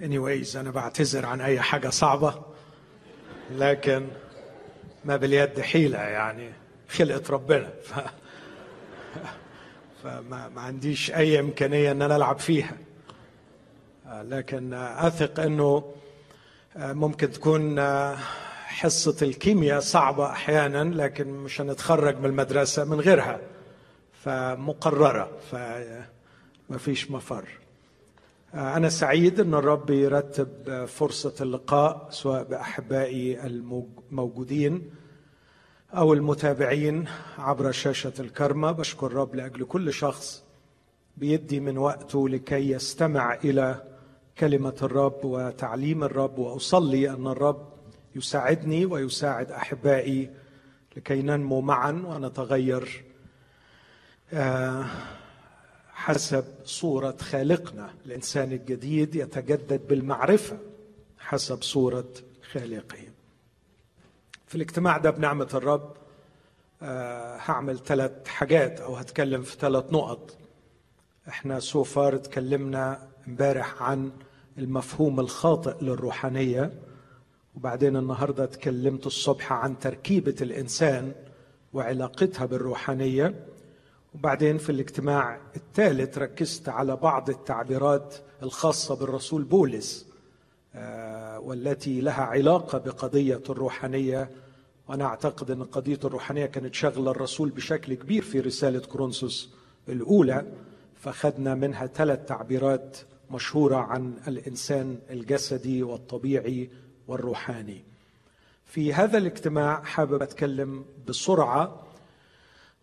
anyways أنا بعتذر عن أي حاجة صعبة لكن ما باليد حيلة يعني خلقة ربنا ف... فما ما عنديش أي إمكانية أن أنا ألعب فيها. لكن أثق أنه ممكن تكون حصة الكيمياء صعبة أحيانا لكن مش هنتخرج من المدرسة من غيرها فمقررة فما فيش مفر. أنا سعيد أن الرب يرتب فرصة اللقاء سواء بأحبائي الموجودين أو المتابعين عبر شاشة الكرمة بشكر الرب لأجل كل شخص بيدي من وقته لكي يستمع إلى كلمة الرب وتعليم الرب. وأصلي أن الرب يساعدني ويساعد أحبائي لكي ننمو معا ونتغير. حسب صورة خالقنا. الإنسان الجديد يتجدد بالمعرفة حسب صورة خالقه. في الاجتماع ده بنعمة الرب هعمل ثلاث حاجات أو هتكلم في ثلاث نقط. إحنا سوفار اتكلمنا امبارح عن المفهوم الخاطئ للروحانية وبعدين النهارده اتكلمت الصبح عن تركيبة الإنسان وعلاقتها بالروحانية. وبعدين في الاجتماع الثالث ركزت على بعض التعبيرات الخاصة بالرسول بولس والتي لها علاقة بقضية الروحانية. وأنا أعتقد أن قضية الروحانية كانت شغلة الرسول بشكل كبير في رسالة كورنثوس الأولى. فخدنا منها ثلاث تعبيرات مشهورة عن الإنسان الجسدي والطبيعي والروحاني. في هذا الاجتماع حابب أتكلم بسرعة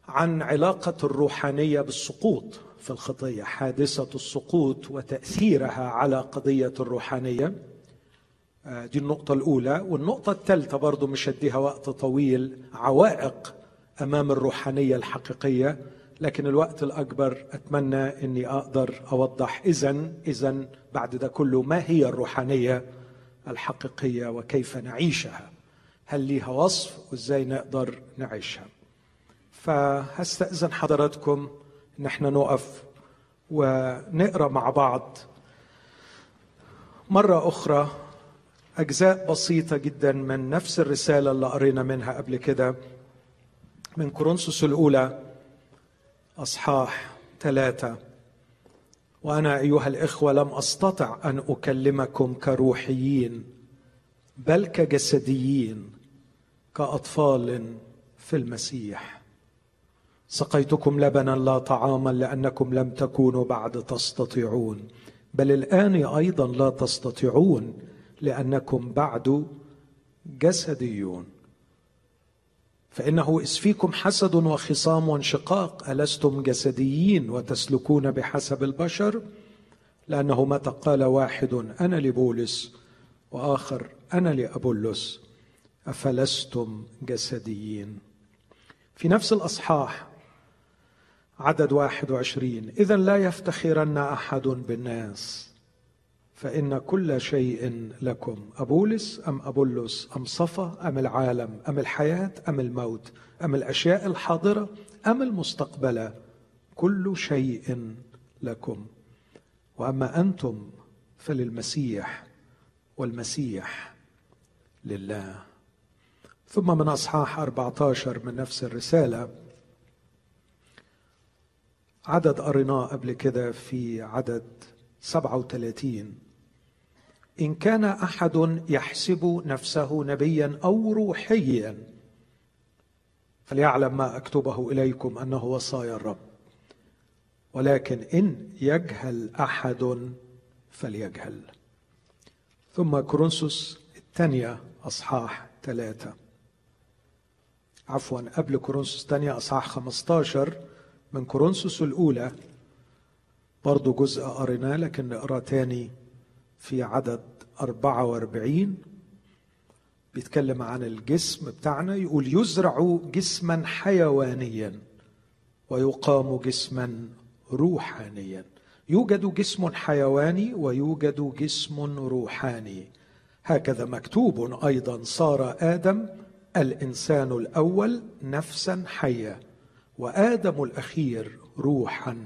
عن علاقة الروحانية بالسقوط في الخطية حادثة السقوط وتأثيرها على قضية الروحانية. دي النقطة الأولى. والنقطة الثالثة برضو مش هديها وقت طويل عوائق أمام الروحانية الحقيقية. لكن الوقت الأكبر أتمنى أني أقدر أوضح إذا إذا بعد ده كله ما هي الروحانية الحقيقية وكيف نعيشها. هل ليها وصف وإزاي نقدر نعيشها؟ فهستأذن حضراتكم ان إحنا نقف ونقرأ مع بعض. مرة أخرى أجزاء بسيطة جدا من نفس الرسالة اللي قرينا منها قبل كده من كورنثوس الأولى أصحاح ثلاثة. وأنا أيها الإخوة لم أستطع أن أكلمكم كروحيين بل كجسديين كأطفال في المسيح. سقيتكم لبنا لا طعاما لأنكم لم تكونوا بعد تستطيعون. بل الآن أيضا لا تستطيعون لأنكم بعد جسديون. فإنه إذ فيكم حسد وخصام وانشقاق ألستم جسديين وتسلكون بحسب البشر؟ لأنه متى قال واحد أنا لبولس وآخر أنا لأبولس أفلستم جسديين؟ في نفس الأصحاح عدد واحد وعشرين. إذا لا يفتخرن أحد بالناس. فإن كل شيء لكم. أبولس أم أبولس أم صفا أم العالم؟ أم الحياة؟ أم الموت؟ أم الأشياء الحاضرة؟ أم المستقبلة كل شيء لكم. وأما أنتم فللمسيح والمسيح لله. ثم من أصحاح 14 من نفس الرسالة عدد قريناه قبل كده في عدد 37 إن كان أحد يحسب نفسه نبيا أو روحيا فليعلم ما أكتبه إليكم أنه وصايا الرب. ولكن إن يجهل أحد فليجهل. ثم كورنثوس الثانية أصحاح ثلاثة. عفوا قبل كورنثوس الثانية أصحاح 15 من كورنثوس الأولى. برضو جزء قريناه لكن نقرأ تاني في عدد 44 بيتكلم عن الجسم بتاعنا يقول يزرع جسما حيوانيا ويقام جسما روحانيا. يوجد جسم حيواني ويوجد جسم روحاني. هكذا مكتوب أيضا. صار آدم الإنسان الأول نفسا حية. وآدم الأخير روحا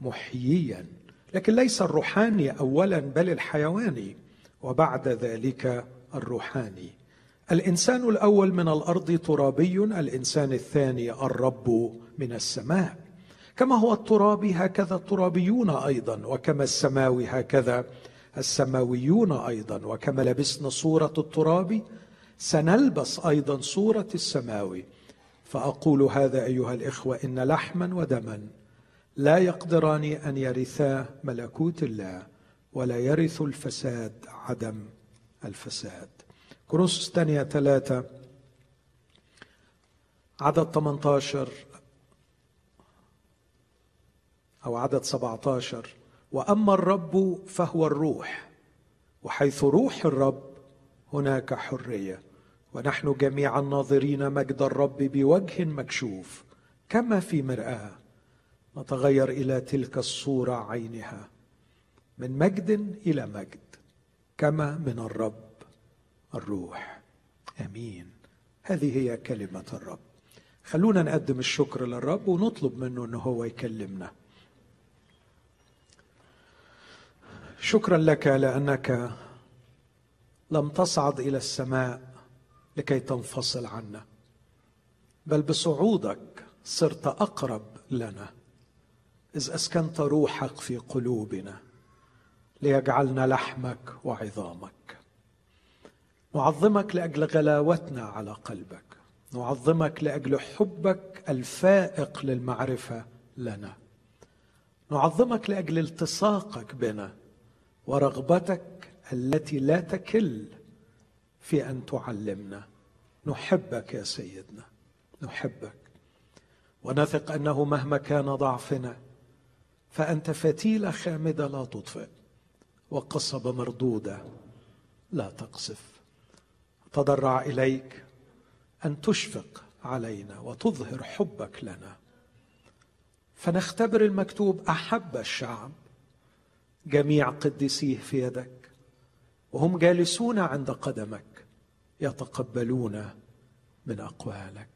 محييا. لكن ليس الروحاني اولا بل الحيواني وبعد ذلك الروحاني. الإنسان الأول من الأرض ترابي الإنسان الثاني الرب من السماء. كما هو الترابي هكذا الترابيون أيضا وكما السماوي هكذا السماويون أيضا. وكما لبسنا صورة التراب سنلبس أيضا صورة السماوي. فأقول هذا أيها الإخوة إن لحما ودما لا يقدران أن يرثا ملكوت الله ولا يرث الفساد عدم الفساد. كروس الثانية ثلاثة. عدد 18 أو عدد 17 وأما الرب فهو الروح وحيث روح الرب هناك حرية. ونحن جميعا ناظرين مجد الرب بوجه مكشوف كما في مرآة. نتغير إلى تلك الصورة عينها من مجد إلى مجد كما من الرب الروح. آمين. هذه هي كلمة الرب. خلونا نقدم الشكر للرب ونطلب منه إنه هو يكلمنا. شكرا لك لأنك لم تصعد إلى السماء لكي تنفصل عنا. بل بصعودك صرت أقرب لنا. إذ أسكنت روحك في قلوبنا ليجعلنا لحمك وعظامك. نعظمك لأجل غلاوتنا على قلبك. نعظمك لأجل حبك الفائق للمعرفة لنا. نعظمك لأجل التصاقك بنا ورغبتك التي لا تكل في أن تعلمنا. نحبك يا سيدنا. نحبك. ونثق أنه مهما كان ضعفنا فأنت فتيله خامده لا تطفئ وقصبه مردوده لا تقصف. تضرع إليك أن تشفق علينا وتظهر حبك لنا. فنختبر المكتوب أحب الشعب. جميع قديسيه في يدك وهم جالسون عند قدمك. يتقبلون من أقوالك.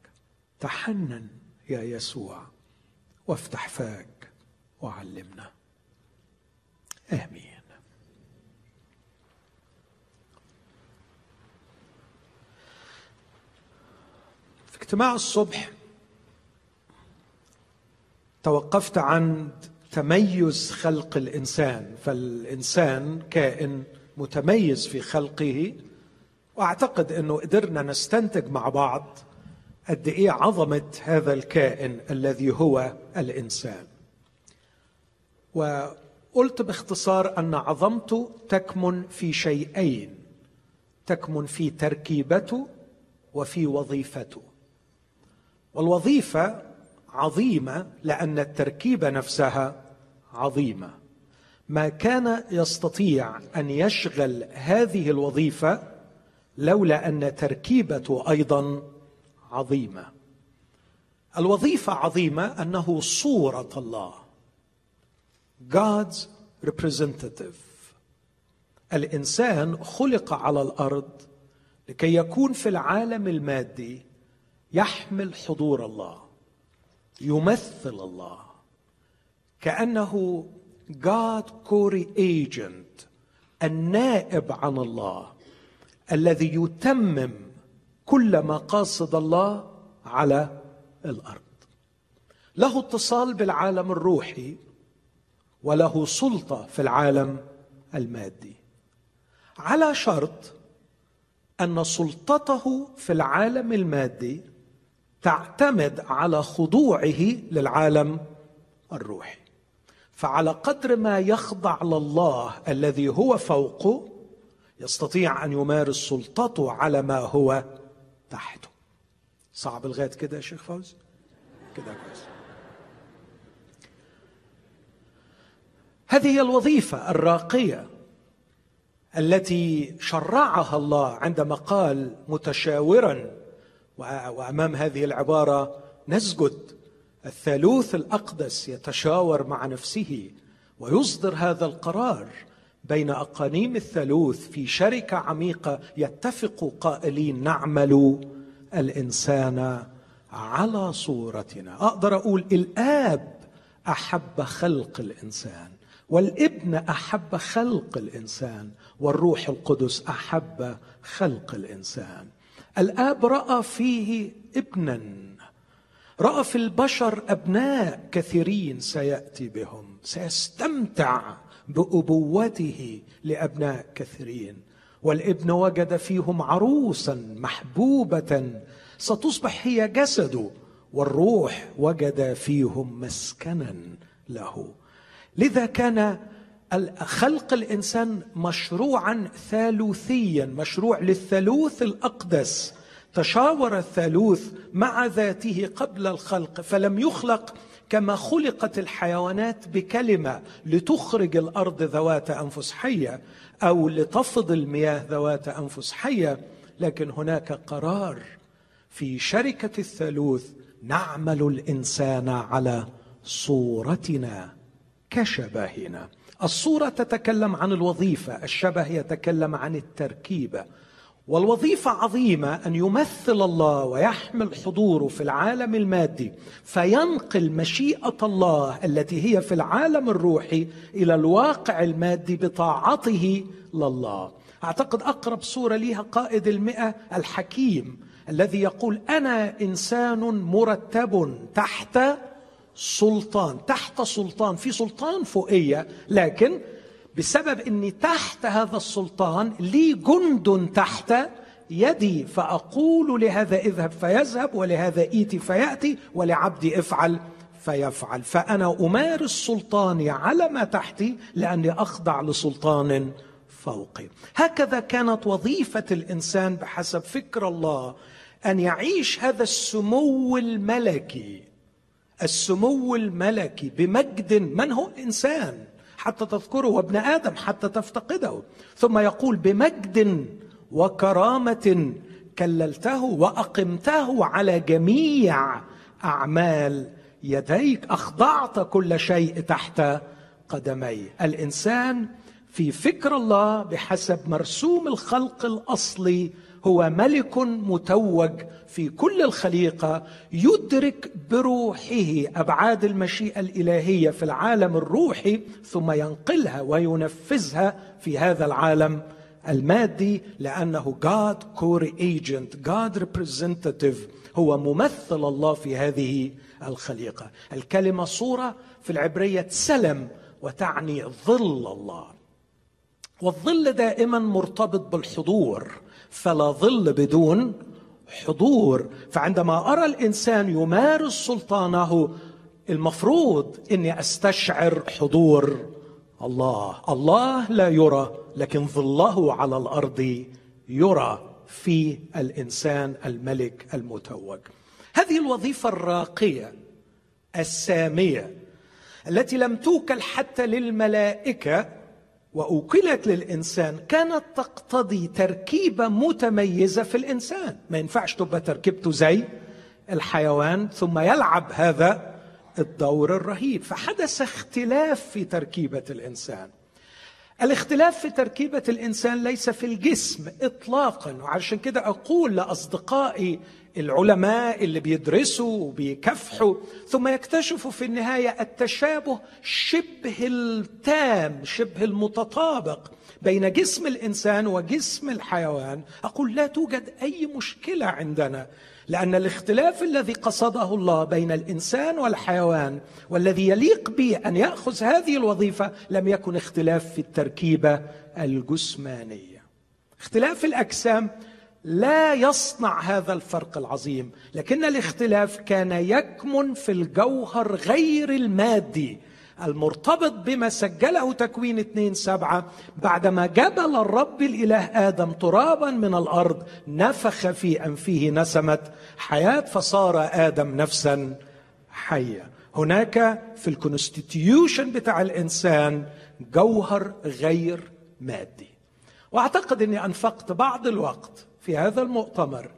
تحنن يا يسوع وافتح فاك وعلمنا. آمين. اجتماع الصبح توقفت عند تميز خلق الإنسان فالإنسان كائن متميز في خلقه. وأعتقد إنه قدرنا نستنتج مع بعض قد إيه عظمة هذا الكائن الذي هو الإنسان. وقلت باختصار أن عظمته تكمن في شيئين تكمن في تركيبته وفي وظيفته. والوظيفة عظيمة لأن التركيبة نفسها عظيمة. ما كان يستطيع أن يشغل هذه الوظيفة لولا أن تركيبته أيضا عظيمة. الوظيفة عظيمة أنه صورة الله. God's representative. الإنسان خلق على الأرض لكي يكون في العالم المادي يحمل حضور الله يمثل الله. كأنه God كوري agent النائب عن الله. الذي يتمم كل مقاصد الله على الأرض. له اتصال بالعالم الروحي وله سلطة في العالم المادي. على شرط أن سلطته في العالم المادي تعتمد على خضوعه للعالم الروحي. فعلى قدر ما يخضع لله الذي هو فوقه يستطيع أن يمارس سلطته على ما هو تحته. صعب لغايه كده يا شيخ فوزي كده كويس. هذه هي الوظيفة الراقية التي شرعها الله عندما قال متشاورا وأمام هذه العبارة نسجد الثالوث الأقدس يتشاور مع نفسه ويصدر هذا القرار. بين أقانيم الثالوث في شركة عميقة يتفق قائلين نعمل الإنسان على صورتنا. أقدر أقول الآب أحب خلق الإنسان والابن أحب خلق الإنسان والروح القدس أحب خلق الإنسان. الآب رأى فيه ابنا رأى في البشر أبناء كثيرين سيأتي بهم سيستمتع بأبوته لأبناء كثيرين والابن وجد فيهم عروسا محبوبة ستصبح هي جسده والروح وجد فيهم مسكنا له. لذا كان خلق الإنسان مشروعا ثالوثيا مشروع للثالوث الأقدس. تشاور الثالوث مع ذاته قبل الخلق فلم يخلق كما خلقت الحيوانات بكلمة لتخرج الأرض ذوات أنفس حية أو لتفض المياه ذوات أنفس حية لكن هناك قرار في شركة الثالوث نعمل الإنسان على صورتنا كشبهنا. الصورة تتكلم عن الوظيفة الشبه يتكلم عن التركيبة. والوظيفة عظيمة أن يمثل الله ويحمل حضوره في العالم المادي فينقل مشيئة الله التي هي في العالم الروحي إلى الواقع المادي بطاعته لله. أعتقد أقرب صوره لها قائد المئة الحكيم الذي يقول أنا إنسان مرتب تحت سلطان تحت سلطان في سلطان فوقية لكن بسبب إني تحت هذا السلطان لي جند تحت يدي فأقول لهذا اذهب فيذهب ولهذا إيتي فيأتي ولعبدي افعل فيفعل. فأنا أمارس سلطاني على ما تحتي لأني أخضع لسلطان فوقي. هكذا كانت وظيفة الإنسان بحسب فكر الله أن يعيش هذا السمو الملكي. السمو الملكي بمجد من هو انسان حتى تذكره وابن آدم حتى تفتقده. ثم يقول بمجد وكرامة كللته وأقمته على جميع أعمال يديك. أخضعت كل شيء تحت قدمي. الإنسان في فكر الله بحسب مرسوم الخلق الأصلي هو ملك متوج في كل الخليقة يدرك بروحه أبعاد المشيئة الإلهية في العالم الروحي ثم ينقلها وينفذها في هذا العالم المادي لأنه God core agent God representative هو ممثل الله في هذه الخليقة. الكلمة صورة في العبرية سلم وتعني ظل الله. والظل دائما مرتبط بالحضور. فلا ظل بدون حضور. فعندما أرى الإنسان يمارس سلطانه المفروض إني أستشعر حضور. الله الله لا يرى لكن ظله على الأرض يرى في الإنسان الملك المتوج. هذه الوظيفة الراقية السامية التي لم توكل حتى للملائكة وأوكلت للإنسان كانت تقتضي تركيبة متميزة في الإنسان. ما ينفعش تبقى تركيبته زي الحيوان ثم يلعب هذا الدور الرهيب. فحدث اختلاف في تركيبة الإنسان. الاختلاف في تركيبة الإنسان ليس في الجسم اطلاقا. وعشان كده أقول لأصدقائي العلماء اللي بيدرسوا وبيكافحوا ثم يكتشفوا في النهاية التشابه شبه التام شبه المتطابق بين جسم الإنسان وجسم الحيوان. أقول لا توجد أي مشكلة عندنا لأن الاختلاف الذي قصده الله بين الإنسان والحيوان والذي يليق به أن يأخذ هذه الوظيفة لم يكن اختلاف في التركيبة الجسمانية. اختلاف الأجسام لا يصنع هذا الفرق العظيم لكن الاختلاف كان يكمن في الجوهر غير المادي المرتبط بما سجله تكوين اثنين سبعة بعدما جبل الرب الإله آدم ترابا من الأرض نفخ في أنفه نسمة حياة فصار آدم نفسا حية. هناك في الكونستيتيوشن بتاع الإنسان جوهر غير مادي. وأعتقد إني أنفقت بعض الوقت في هذا المؤتمر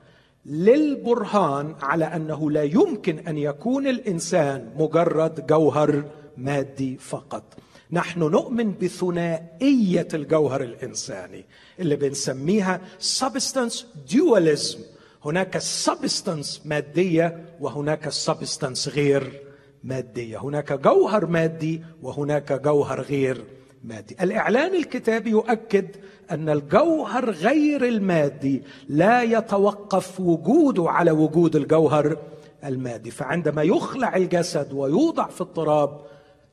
للبرهان على أنه لا يمكن أن يكون الإنسان مجرد جوهر مادي فقط. نحن نؤمن بثنائية الجوهر الإنساني اللي بنسميها substance dualism. هناك substance مادية وهناك substance غير مادية. هناك جوهر مادي وهناك جوهر غير مادي الإعلان الكتابي يؤكد أن الجوهر غير المادي لا يتوقف وجوده على وجود الجوهر المادي. فعندما يخلع الجسد ويوضع في التراب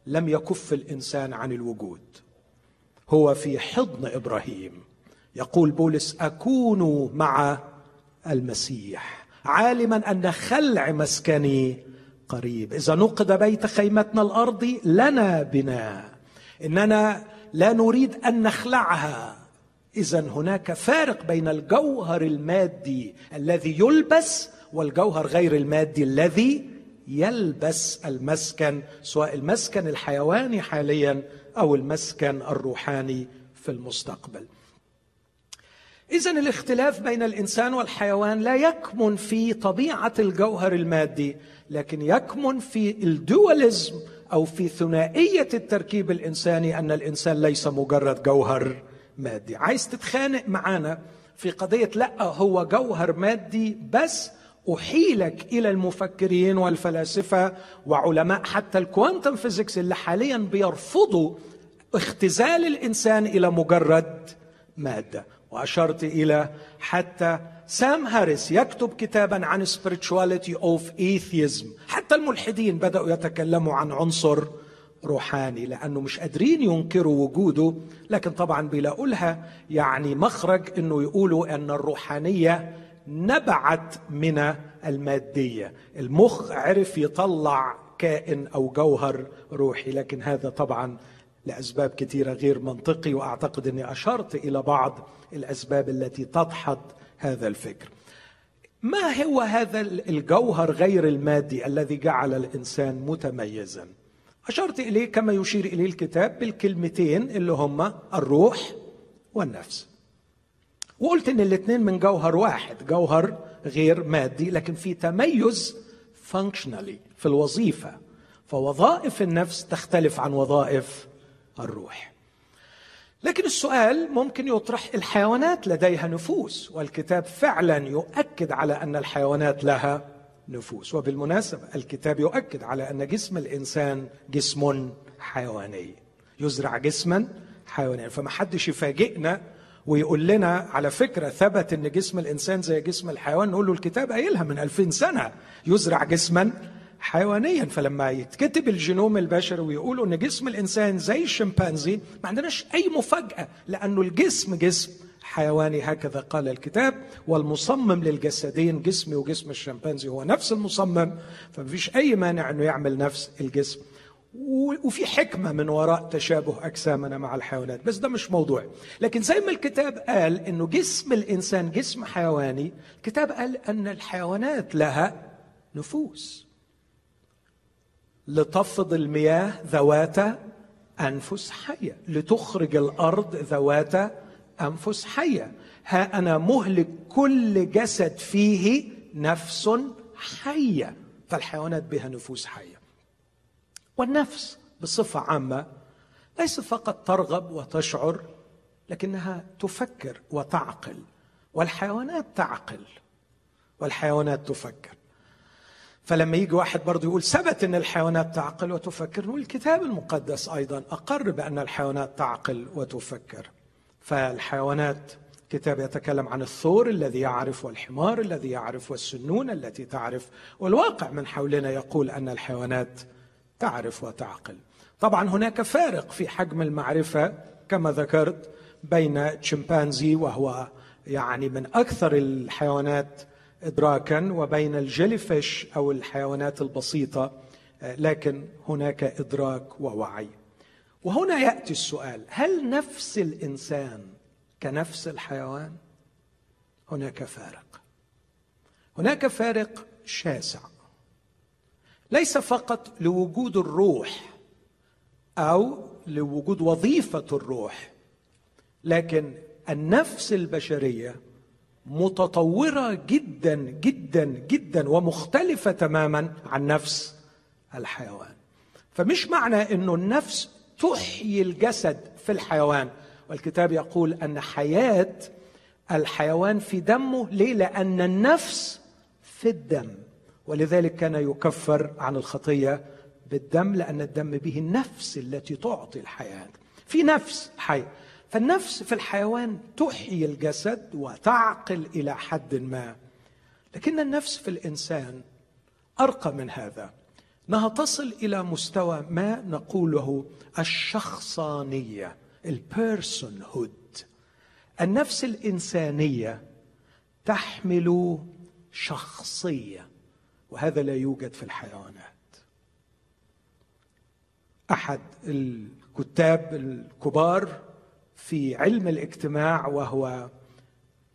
لم يكف الإنسان عن الوجود. هو في حضن إبراهيم. يقول بولس أكون مع المسيح عالما أن خلع مسكني قريب. إذا نقد بيت خيمتنا الارضي لنا بناء إننا لا نريد أن نخلعها. اذا هناك فارق بين الجوهر المادي الذي يلبس والجوهر غير المادي الذي يلبس المسكن سواء المسكن الحيواني حاليا أو المسكن الروحاني في المستقبل. اذا الاختلاف بين الإنسان والحيوان لا يكمن في طبيعة الجوهر المادي لكن يكمن في ال dualism أو في ثنائية التركيب الإنساني أن الإنسان ليس مجرد جوهر مادي. عايز تتخانق معانا في قضية لا هو جوهر مادي بس أحيلك إلى المفكرين والفلاسفة وعلماء حتى ال quantum physics اللي حاليا بيرفضوا اختزال الإنسان إلى مجرد مادة. وأشرت إلى حتى سام هاريس يكتب كتابا عن spirituality of atheism. حتى الملحدين بدأوا يتكلموا عن عنصر روحاني لأنه مش قادرين ينكروا وجوده لكن طبعا بيلاقوا لها يعني مخرج إنه يقولوا إن الروحانية نبعت من المادية. المخ عرف يطلع كائن أو جوهر روحي لكن هذا طبعا لأسباب كثيره غير منطقي وأعتقد إني أشرت إلى بعض الأسباب التي تدحض هذا الفكر. ما هو هذا الجوهر غير المادي الذي جعل الإنسان متميزا؟ أشرت إليه كما يشير إليه الكتاب بالكلمتين اللي هما الروح والنفس. وقلت إن الاثنين من جوهر واحد جوهر غير مادي لكن في تميز فانكشنالي في الوظيفة. فوظائف النفس تختلف عن وظائف الروح. لكن السؤال ممكن يطرح الحيوانات لديها نفوس والكتاب فعلا يؤكد على أن الحيوانات لها نفوس. وبالمناسبة الكتاب يؤكد على أن جسم الإنسان جسم حيواني يزرع جسما حيوانيا. فما حدش يفاجئنا ويقول لنا على فكرة ثبت أن جسم الإنسان زي جسم الحيوان نقول له الكتاب قايلها من ألفين سنة يزرع جسما حيوانيا. فلما يتكتب الجينوم البشري ويقولوا إن جسم الإنسان زي الشمبانزي ما عندناش أي مفاجأة لأنه الجسم جسم حيواني هكذا قال الكتاب والمصمم للجسدين جسمي وجسم الشمبانزي هو نفس المصمم فمفيش أي مانع إنه يعمل نفس الجسم. وفي حكمة من وراء تشابه أجسامنا مع الحيوانات بس ده مش موضوع. لكن زي ما الكتاب قال أنه جسم الإنسان جسم حيواني الكتاب قال أن الحيوانات لها نفوس. لتفض المياه ذوات أنفس حية لتخرج الأرض ذوات أنفس حية. ها أنا مهلك كل جسد فيه نفس حية. فالحيوانات بها نفوس حية. والنفس بصفة عامة ليس فقط ترغب وتشعر لكنها تفكر وتعقل. والحيوانات تعقل. والحيوانات تفكر. فلما يجي واحد برضه يقول ثبت إن الحيوانات تعقل وتفكر والكتاب المقدس أيضا أقر بأن الحيوانات تعقل وتفكر. فالحيوانات كتاب يتكلم عن الثور الذي يعرف والحمار الذي يعرف والسنون التي تعرف والواقع من حولنا يقول أن الحيوانات تعرف وتعقل. طبعا هناك فارق في حجم المعرفة كما ذكرت بين تشمبانزي وهو يعني من أكثر الحيوانات ادراكا وبين الجيليفيش أو الحيوانات البسيطة لكن هناك إدراك ووعي. وهنا يأتي السؤال هل نفس الإنسان كنفس الحيوان؟ هناك فارق. هناك فارق شاسع. ليس فقط لوجود الروح أو لوجود وظيفة الروح لكن النفس البشرية متطورة جدا جدا جدا ومختلفة تماما عن نفس الحيوان. فمش معنى إنه النفس تحيي الجسد في الحيوان. والكتاب يقول أن حياة الحيوان في دمه. ليه؟ لأن النفس في الدم. ولذلك كان يكفر عن الخطية بالدم لأن الدم به النفس التي تعطي الحياة. في نفس حيه فالنفس في الحيوان تحيي الجسد وتعقل إلى حد ما لكن النفس في الإنسان أرقى من هذا. انها تصل إلى مستوى ما نقوله الشخصانية البيرسون هود النفس الإنسانية تحمل شخصية وهذا لا يوجد في الحيوانات. أحد الكتاب الكبار في علم الاجتماع وهو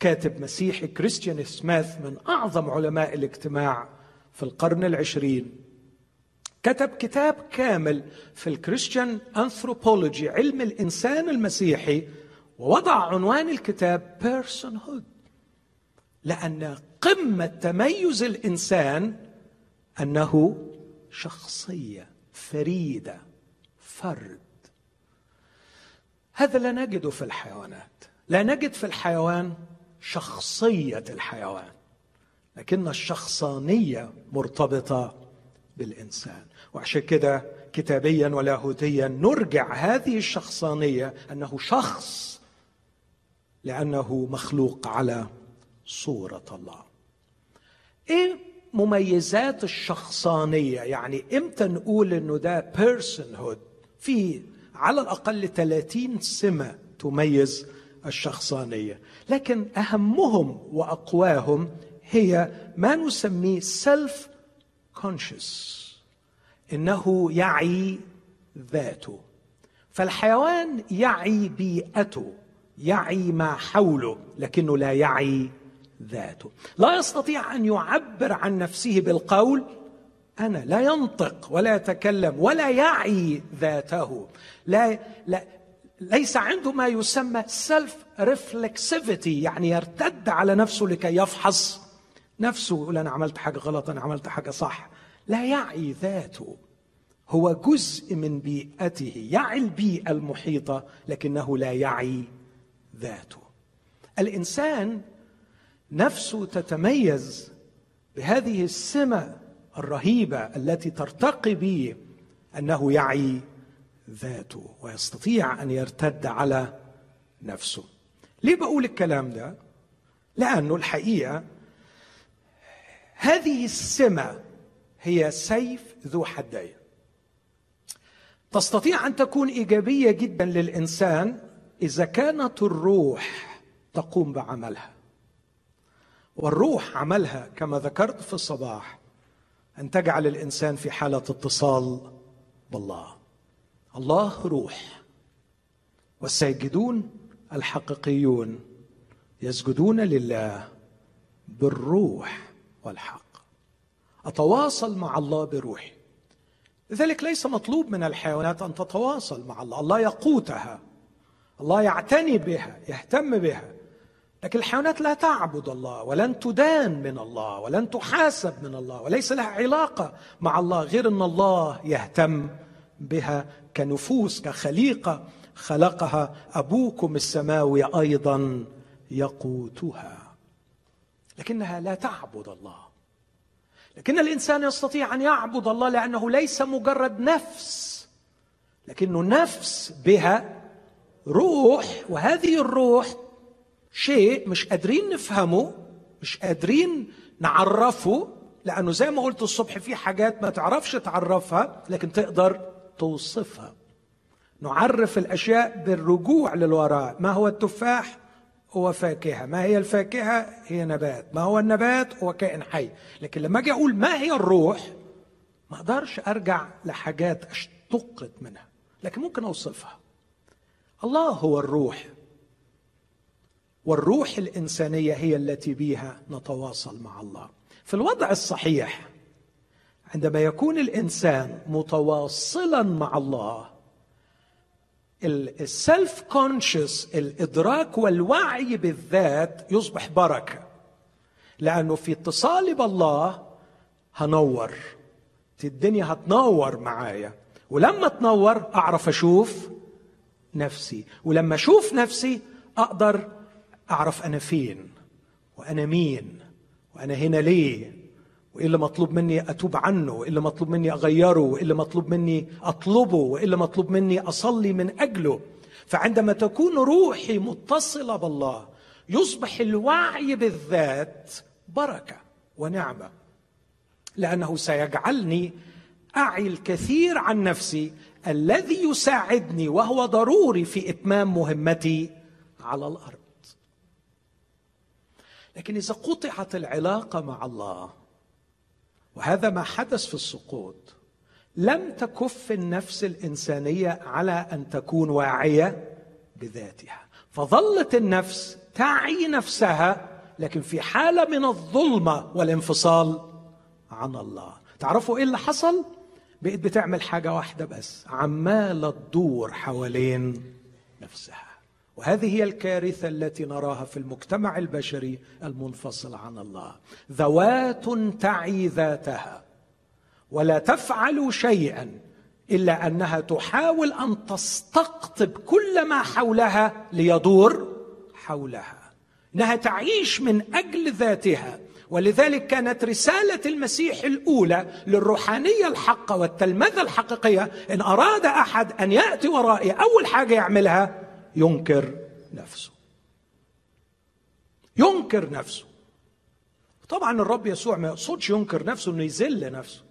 كاتب مسيحي كريستيان سميث من أعظم علماء الاجتماع في القرن العشرين. كتب كتاب كامل في ال Christian anthropology علم الإنسان المسيحي ووضع عنوان الكتاب personhood لأن قمة تميز الإنسان أنه شخصية فريدة فرد. هذا لا نجده في الحيوانات. لا نجد في الحيوان شخصية الحيوان لكن الشخصانية مرتبطة بالإنسان. وعشان كده كتابيا ولاهوتيا نرجع هذه الشخصانية أنه شخص لأنه مخلوق على صورة الله. إيه مميزات الشخصانية؟ يعني إمتى نقول إنه ده personhood في على الأقل 30 سمة تميز الشخصانية. لكن أهمهم وأقواهم هي ما نسميه self-conscious إنه يعي ذاته. فالحيوان يعي بيئته يعي ما حوله لكنه لا يعي ذاته. لا يستطيع أن يعبر عن نفسه بالقول أنا لا ينطق ولا يتكلم ولا يعي ذاته. لا, لا ليس عنده ما يسمى self reflexivity يعني يرتد على نفسه لكي يفحص. نفسه يقول أنا عملت حاجة غلط أنا عملت حاجة صح. لا يعي ذاته. هو جزء من بيئته يعي البيئة المحيطة لكنه لا يعي ذاته. الإنسان نفسه تتميز بهذه السمة الرهيبة التي ترتقي به أنه يعي ذاته ويستطيع أن يرتد على نفسه. ليه بقول الكلام ده؟ لأنه الحقيقة هذه السمة هي سيف ذو حدين. تستطيع أن تكون إيجابية جدا للإنسان إذا كانت الروح تقوم بعملها. والروح عملها كما ذكرت في الصباح. أن تجعل الإنسان في حالة اتصال بالله. الله روح. والساجدون الحقيقيون يسجدون لله بالروح والحق. أتواصل مع الله بروحي. لذلك ليس مطلوب من الحيوانات أن تتواصل مع الله. الله يقوتها. الله يعتني بها يهتم بها. لكن الحيوانات لا تعبد الله ولن تدان من الله ولن تحاسب من الله وليس لها علاقة مع الله غير أن الله يهتم بها كنفوس كخليقة. خلقها أبوكم السماوي أيضا يقوتها. لكنها لا تعبد الله. لكن الإنسان يستطيع أن يعبد الله لأنه ليس مجرد نفس لكنه نفس بها روح وهذه الروح شيء مش قادرين نفهمه مش قادرين نعرفه لأنه زي ما قلت الصبح في حاجات ما تعرفش تعرفها لكن تقدر توصفها. نعرف الأشياء بالرجوع للوراء. ما هو التفاح؟ هو فاكهة. ما هي الفاكهة؟ هي نبات. ما هو النبات؟ هو كائن حي. لكن لما أجي أقول ما هي الروح ما أقدرش أرجع لحاجات أشتقت منها. لكن ممكن أوصفها. الله هو الروح. والروح الإنسانية هي التي بها نتواصل مع الله. في الوضع الصحيح عندما يكون الإنسان متواصلا مع الله السلف كونشس الإدراك والوعي بالذات يصبح بركة لأنه في اتصالي بالله هنور الدنيا هتنور معايا ولما تنور أعرف أشوف نفسي ولما أشوف نفسي أقدر أعرف أنا فين وأنا مين وأنا هنا ليه وايه اللي مطلوب مني أتوب عنه وايه اللي مطلوب مني أغيره وايه اللي مطلوب مني أطلبه وايه اللي مطلوب مني أصلي من أجله. فعندما تكون روحي متصلة بالله يصبح الوعي بالذات بركة ونعمة لأنه سيجعلني أعي الكثير عن نفسي الذي يساعدني وهو ضروري في إتمام مهمتي على الأرض. لكن إذا قطعت العلاقة مع الله وهذا ما حدث في السقوط لم تكف النفس الإنسانية على أن تكون واعية بذاتها. فظلت النفس تعي نفسها لكن في حالة من الظلمة والانفصال عن الله. تعرفوا إيه اللي حصل؟ بقت بتعمل حاجة واحدة بس عمالة تدور حوالين نفسها. وهذه هي الكارثة التي نراها في المجتمع البشري المنفصل عن الله. ذوات تعي ذاتها ولا تفعل شيئا إلا أنها تحاول أن تستقطب كل ما حولها ليدور حولها. إنها تعيش من أجل ذاتها. ولذلك كانت رسالة المسيح الأولى للروحانية الحقة والتلمذة الحقيقية إن أراد أحد أن يأتي ورائي أول حاجة يعملها ينكر نفسه. ينكر نفسه. طبعا الرب يسوع ما يقصدش ينكر نفسه إنه يذل نفسه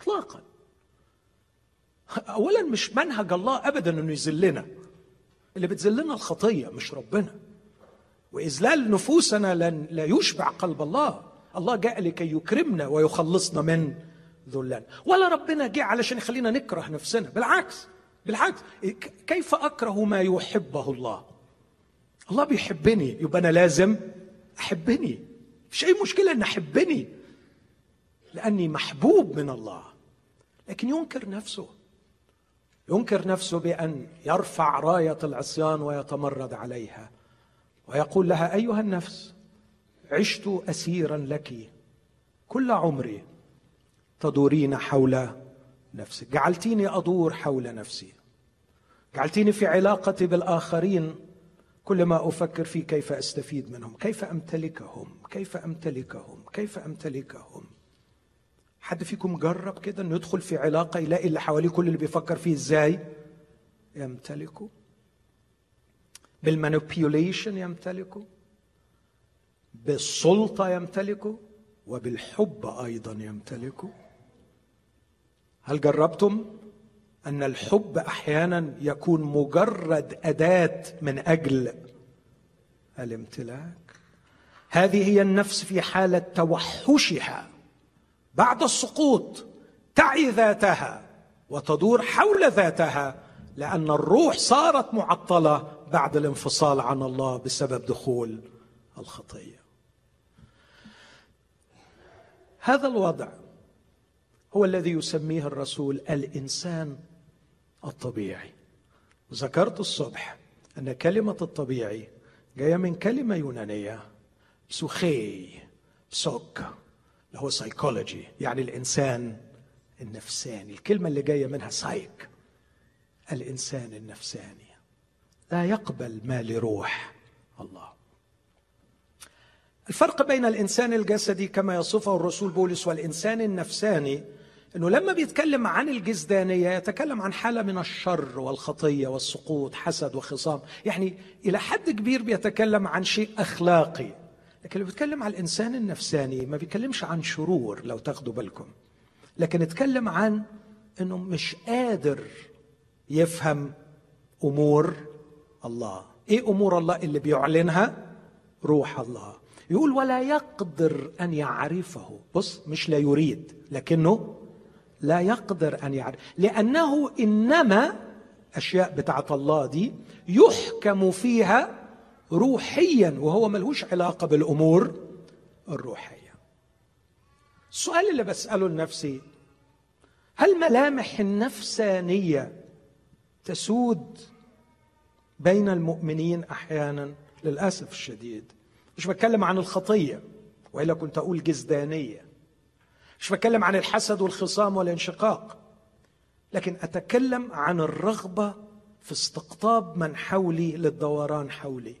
اطلاقا. اولا مش منهج الله ابدا إنه يذلنا. اللي بتذلنا الخطية مش ربنا. وإذلال نفوسنا لن لا يشبع قلب الله. الله جاء لكي يكرمنا ويخلصنا من ذلنا ولا ربنا جه علشان يخلينا نكره نفسنا. بالعكس. بالعكس كيف أكره ما يحبه الله؟ الله بيحبني يبقى أنا لازم أحبني. مش أي مشكلة ان أحبني لأني محبوب من الله. لكن ينكر نفسه. ينكر نفسه بأن يرفع راية العصيان ويتمرد عليها. ويقول لها أيها النفس عشت اسيرا لك كل عمري تدورين حول نفسك. جعلتيني أدور حول نفسي. جعلتيني في علاقتي بالآخرين كل ما أفكر في كيف أستفيد منهم كيف أمتلكهم كيف أمتلكهم كيف أمتلكهم. حد فيكم جرب كده إنه يدخل في علاقة يلاقي اللي حواليه كل اللي بيفكر فيه إزاي؟ يمتلكه. بالمانيبيوليشن يمتلكه. بالسلطة يمتلكه. وبالحب أيضا يمتلكه. هل جربتم؟ أن الحب أحيانا يكون مجرد أداة من أجل الامتلاك. هذه هي النفس في حالة توحشها. بعد السقوط تعي ذاتها وتدور حول ذاتها لأن الروح صارت معطلة بعد الانفصال عن الله بسبب دخول الخطية. هذا الوضع هو الذي يسميه الرسول الإنسان الطبيعي. ذكرت الصبح أن كلمة الطبيعي جاية من كلمة يونانية psuche psychic اللي هو سايكولوجي يعني الإنسان النفساني. الكلمة اللي جاية منها سايك الإنسان النفساني. لا يقبل ما لروح الله. الفرق بين الإنسان الجسدي كما يصفه الرسول بولس والإنسان النفساني إنه لما بيتكلم عن الجسدانيه يتكلم عن حالة من الشر والخطية والسقوط حسد وخصام. يعني إلى حد كبير بيتكلم عن شيء أخلاقي. لكن اللي بيتكلم عن الإنسان النفساني ما بيتكلمش عن شرور لو تاخدوا بالكم. لكن اتكلم عن إنه مش قادر يفهم أمور الله. إيه أمور الله اللي بيعلنها؟ روح الله. يقول ولا يقدر أن يعرفه. بص مش لا يريد لكنه لا يقدر أن يعرف. لأنه إنما أشياء بتاعت الله دي يحكم فيها روحيا وهو ملهوش علاقة بالأمور الروحية. السؤال اللي بسأله لنفسي هل ملامح النفسانية تسود بين المؤمنين أحيانا؟ للأسف الشديد. مش بتكلم عن الخطية وإلا كنت أقول جزدانية. مش بتكلم عن الحسد والخصام والانشقاق لكن أتكلم عن الرغبة في استقطاب من حولي للدوران حولي.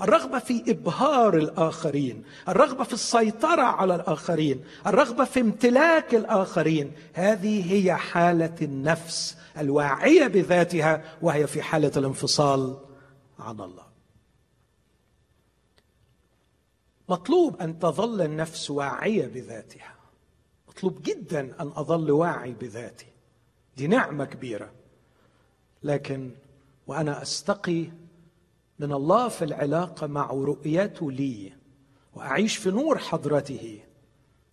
الرغبة في إبهار الآخرين الرغبة في السيطرة على الآخرين الرغبة في امتلاك الآخرين. هذه هي حالة النفس الواعية بذاتها وهي في حالة الانفصال عن الله. مطلوب أن تظل النفس واعية بذاتها. مطلوب جدا أن أظل واعي بذاتي. دي نعمة كبيرة. لكن وأنا أستقي من الله في العلاقة مع رؤيته لي وأعيش في نور حضرته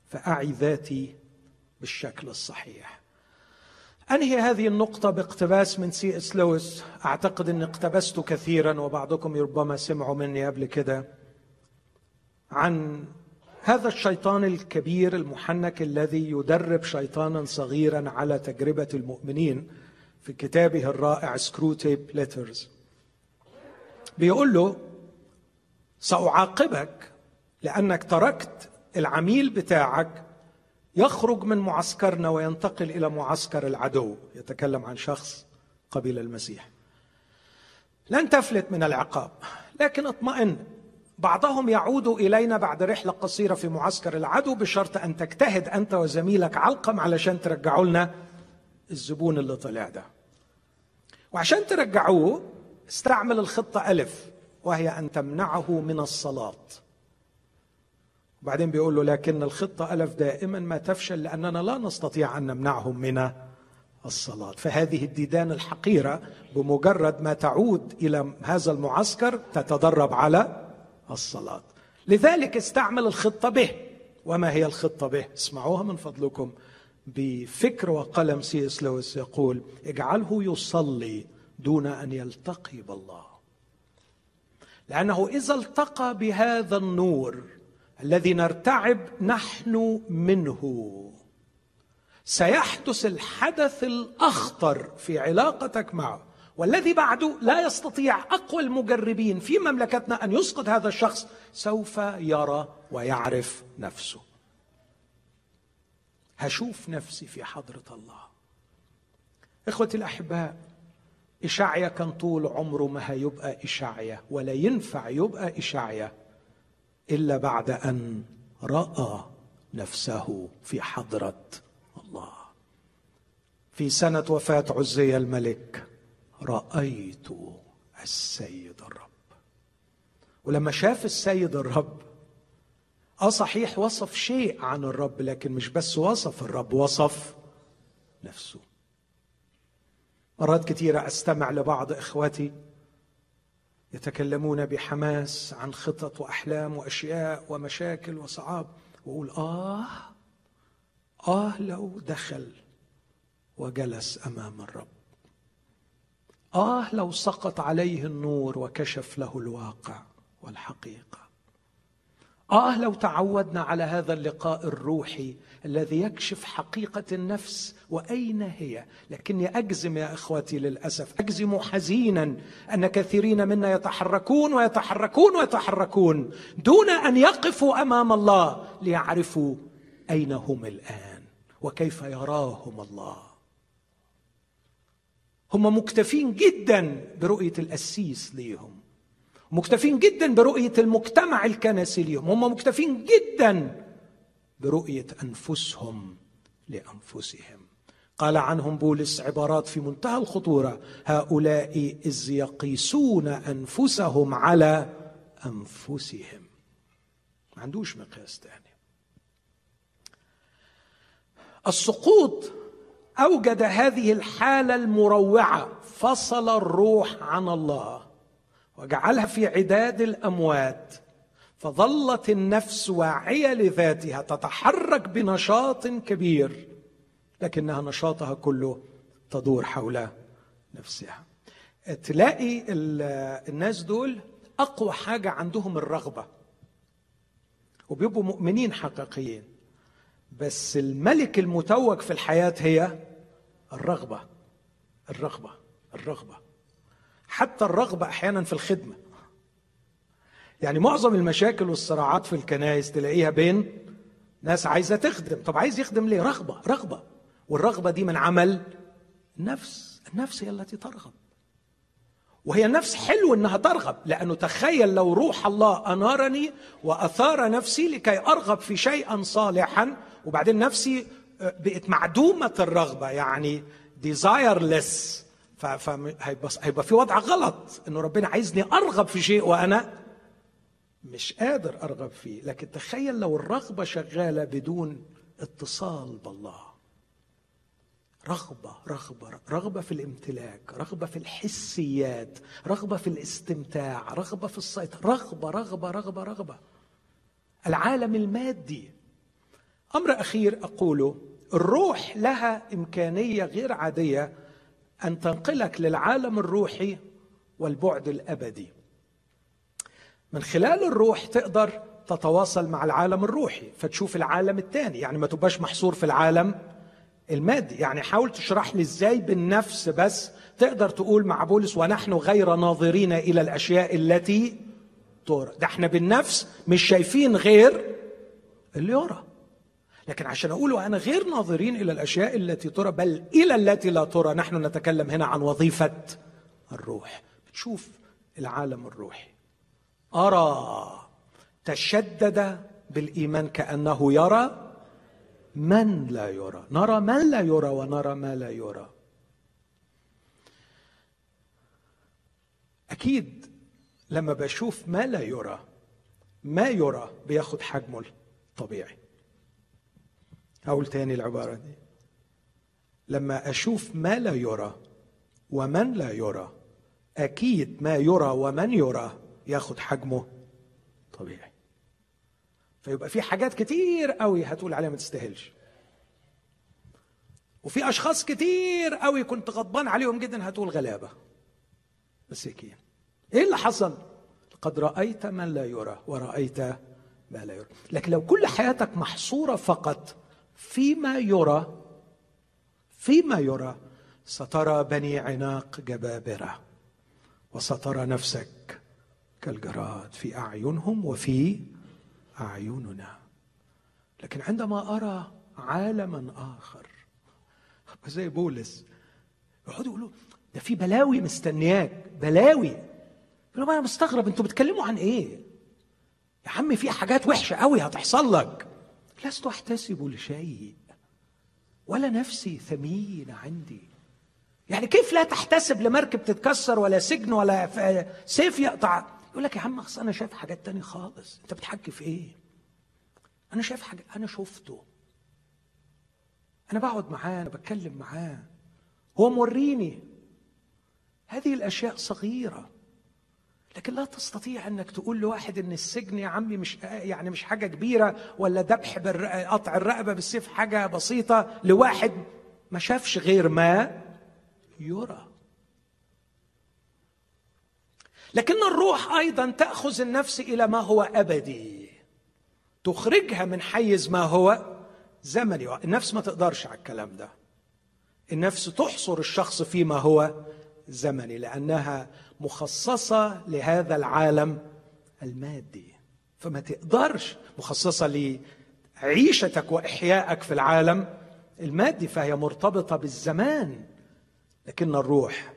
فأعي ذاتي بالشكل الصحيح. أنهي هذه النقطة باقتباس من سي إس لويس. أعتقد إني اقتبست كثيرا وبعضكم ربما سمعوا مني قبل كده عن هذا الشيطان الكبير المحنك الذي يدرب شيطانا صغيرا على تجربة المؤمنين في كتابه الرائع Screwtape Letters بيقول له سأعاقبك لأنك تركت العميل بتاعك يخرج من معسكرنا وينتقل إلى معسكر العدو. يتكلم عن شخص قبيل المسيح. لن تفلت من العقاب لكن اطمئن بعضهم يعود إلينا بعد رحلة قصيرة في معسكر العدو بشرط أن تجتهد أنت وزميلك علقم علشان ترجعوا لنا الزبون اللي طلع ده. وعشان ترجعوه استعمل الخطة ألف وهي أن تمنعه من الصلاة. وبعدين بيقول له لكن الخطة ألف دائما ما تفشل لأننا لا نستطيع أن نمنعهم من الصلاة. فهذه الديدان الحقيرة بمجرد ما تعود إلى هذا المعسكر تتدرب على الصلاة. لذلك استعمل الخطة به. وما هي الخطة به؟ اسمعوها من فضلكم. بفكر وقلم سي إس لويس يقول اجعله يصلي دون أن يلتقي بالله. لأنه إذا التقى بهذا النور الذي نرتعب نحن منه سيحدث الحدث الأخطر في علاقتك معه. والذي بعده لا يستطيع أقوى المجربين في مملكتنا أن يسقط هذا الشخص سوف يرى ويعرف نفسه. هشوف نفسي في حضرة الله. إخوتي الأحباء اشعيا كان طول عمره ما هيبقى اشعيا ولا ينفع يبقى اشعيا إلا بعد أن رأى نفسه في حضرة الله. في سنة وفاة عزي الملك رأيت السيد الرب. ولما شاف السيد الرب آه صحيح وصف شيء عن الرب لكن مش بس وصف الرب وصف نفسه. مرات كثيرة أستمع لبعض إخوتي يتكلمون بحماس عن خطط وأحلام وأشياء ومشاكل وصعاب وأقول آه آه لو دخل وجلس أمام الرب. آه لو سقط عليه النور وكشف له الواقع والحقيقة. آه لو تعودنا على هذا اللقاء الروحي الذي يكشف حقيقة النفس وأين هي. لكني أجزم يا إخوتي للأسف أجزم حزينا أن كثيرين منا يتحركون ويتحركون ويتحركون دون أن يقفوا أمام الله ليعرفوا أين هم الآن وكيف يراهم الله. هم مكتفين جدا برؤية القسيس ليهم. مكتفين جدا برؤية المجتمع الكنسي ليهم. هم مكتفين جدا برؤية أنفسهم لأنفسهم. قال عنهم بولس عبارات في منتهى الخطورة هؤلاء إذ يقيسون أنفسهم على أنفسهم. ما عندوش مقياس تاني. السقوط أوجد هذه الحالة المروعة. فصل الروح عن الله. وجعلها في عداد الأموات. فظلت النفس واعية لذاتها. تتحرك بنشاط كبير. لكنها نشاطها كله تدور حول نفسها. تلاقي الناس دول أقوى حاجة عندهم الرغبة. وبيبقوا مؤمنين حقيقيين. بس الملك المتوج في الحياة هي الرغبة الرغبة الرغبة. حتى الرغبة أحيانا في الخدمة. يعني معظم المشاكل والصراعات في الكنائس تلاقيها بين ناس عايزة تخدم. طب عايز يخدم ليه؟ رغبة رغبة. والرغبة دي من عمل النفس. النفس هي التي ترغب. وهي النفس حلو إنها ترغب لأنه تخيل لو روح الله أنارني وأثار نفسي لكي أرغب في شيئا صالحا وبعدين نفسي بقت معدومة الرغبة يعني ديزايرلس فهيبقى في وضع غلط إنه ربنا عايزني أرغب في شيء وأنا مش قادر أرغب فيه. لكن تخيل لو الرغبة شغالة بدون اتصال بالله. رغبة رغبة رغبة في الامتلاك رغبة في الحسيات رغبة في الاستمتاع رغبة في السيطرة. رغبة رغبة رغبة رغبة. العالم المادي. أمر أخير أقوله. الروح لها إمكانية غير عادية أن تنقلك للعالم الروحي والبعد الأبدي. من خلال الروح تقدر تتواصل مع العالم الروحي فتشوف العالم الثاني يعني ما تبقاش محصور في العالم المادي. يعني حاول تشرح لي إزاي بالنفس بس تقدر تقول مع بولس ونحن غير ناظرين إلى الأشياء التي ترى. ده إحنا بالنفس مش شايفين غير اللي يرى. لكن عشان أقول وأنا غير ناظرين إلى الأشياء التي ترى بل إلى التي لا ترى. نحن نتكلم هنا عن وظيفة الروح. بتشوف العالم الروحي. أرى تشدد بالإيمان كأنه يرى من لا يرى. نرى من لا يرى ونرى ما لا يرى. أكيد لما بشوف ما لا يرى ما يرى بياخد حجمه الطبيعي. أقول تاني العبارة دي. لما أشوف ما لا يرى ومن لا يرى أكيد ما يرى ومن يرى ياخد حجمه طبيعي. فيبقى في حاجات كتير قوي هتقول عليها ما تستاهلش. وفي أشخاص كتير قوي كنت غضبان عليهم جدا هتقول غلابة. مساكين إيه اللي حصل؟ قد رأيت من لا يرى ورأيت ما لا يرى. لكن لو كل حياتك محصورة فقط فيما يرى فيما يرى سترى بني عناق جبابرة وسترى نفسك كالجراد في أعينهم وفي أعيننا. لكن عندما أرى عالما آخر زي بولس يقعدوا يقولوا ده في بلاوي مستنياك بلاوي. أنا مستغرب أنتوا بتتكلموا عن إيه؟ يا عم في حاجات وحشة قوي هتحصل لك. لست أحتسب لشيء ولا نفسي ثمين عندي. يعني كيف لا تحتسب لمركب تتكسر ولا سجن ولا سيف يقطع؟ يقول لك يا عم أصل أنا شايف حاجات تانية خالص. أنت بتحكي في إيه؟ أنا شايف حاجة أنا شفته. أنا بقعد معاه أنا بتكلم معاه. هو موريني. هذه الأشياء صغيرة. لكن لا تستطيع أنك تقول لواحد إن السجن يا عمي مش يعني مش حاجة كبيرة ولا ذبح قطع الرقبة بالسيف حاجة بسيطة لواحد ما شافش غير ما يرى. لكن الروح أيضا تأخذ النفس إلى ما هو أبدي تخرجها من حيز ما هو زمني. النفس ما تقدرش على الكلام ده. النفس تحصر الشخص فيما هو زمني لأنها مخصصة لهذا العالم المادي. فما تقدرش مخصصة لعيشتك وإحيائك في العالم المادي فهي مرتبطة بالزمان. لكن الروح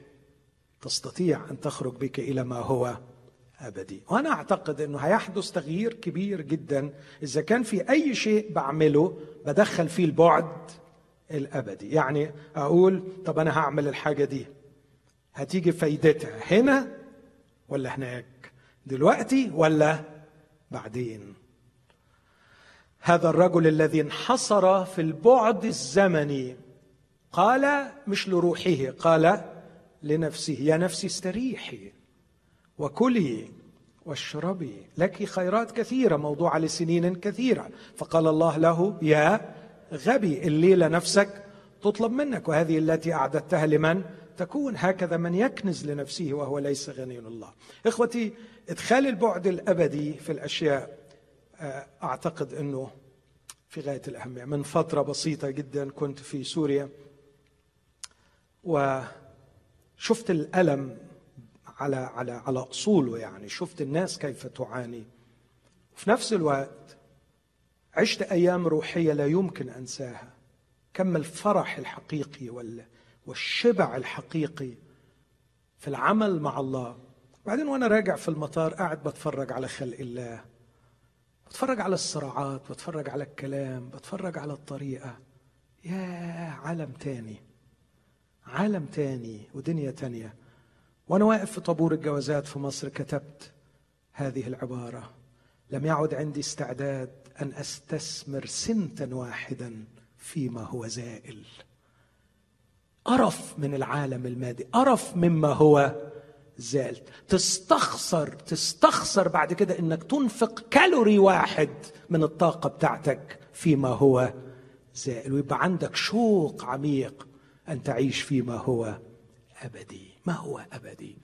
تستطيع أن تخرج بك إلى ما هو أبدي. وأنا أعتقد أنه هيحدث تغيير كبير جدا. إذا كان في أي شيء بعمله بدخل فيه البعد الأبدي. يعني أقول طب أنا هعمل الحاجة دي. هتيجي فايدتها هنا ولا هناك؟ دلوقتي ولا بعدين؟ هذا الرجل الذي انحصر في البعد الزمني قال مش لروحه قال لنفسه يا نفسي استريحي وكلي واشربي لك خيرات كثيرة موضوعه لسنين كثيرة. فقال الله له يا غبي الليلة نفسك تطلب منك وهذه التي أعددتها لمن؟ تكون هكذا من يكنز لنفسه وهو ليس غني الله إخوتي إدخال البعد الأبدي في الأشياء آه، أعتقد أنه في غاية الأهمية. من فترة بسيطة جدا كنت في سوريا وشفت الألم على على على أصوله يعني. شفت الناس كيف تعاني. وفي نفس الوقت عشت أيام روحية لا يمكن أنساها. كم الفرح الحقيقي والشبع الحقيقي في العمل مع الله. بعدين وأنا راجع في المطار قاعد بتفرج على خلق الله. بتفرج على الصراعات بتفرج على الكلام بتفرج على الطريقة. يا عالم تاني. عالم تاني ودنيا تانية. وأنا واقف في طابور الجوازات في مصر كتبت هذه العبارة. لم يعد عندي استعداد أن أستثمر سنتا واحدا فيما هو زائل. قرف من العالم المادي قرف مما هو زائل تستخسر تستخسر بعد كده إنك تنفق كالوري واحد من الطاقة بتاعتك فيما هو زائل ويبقى عندك شوق عميق أن تعيش فيما هو أبدي. ما هو أبدي؟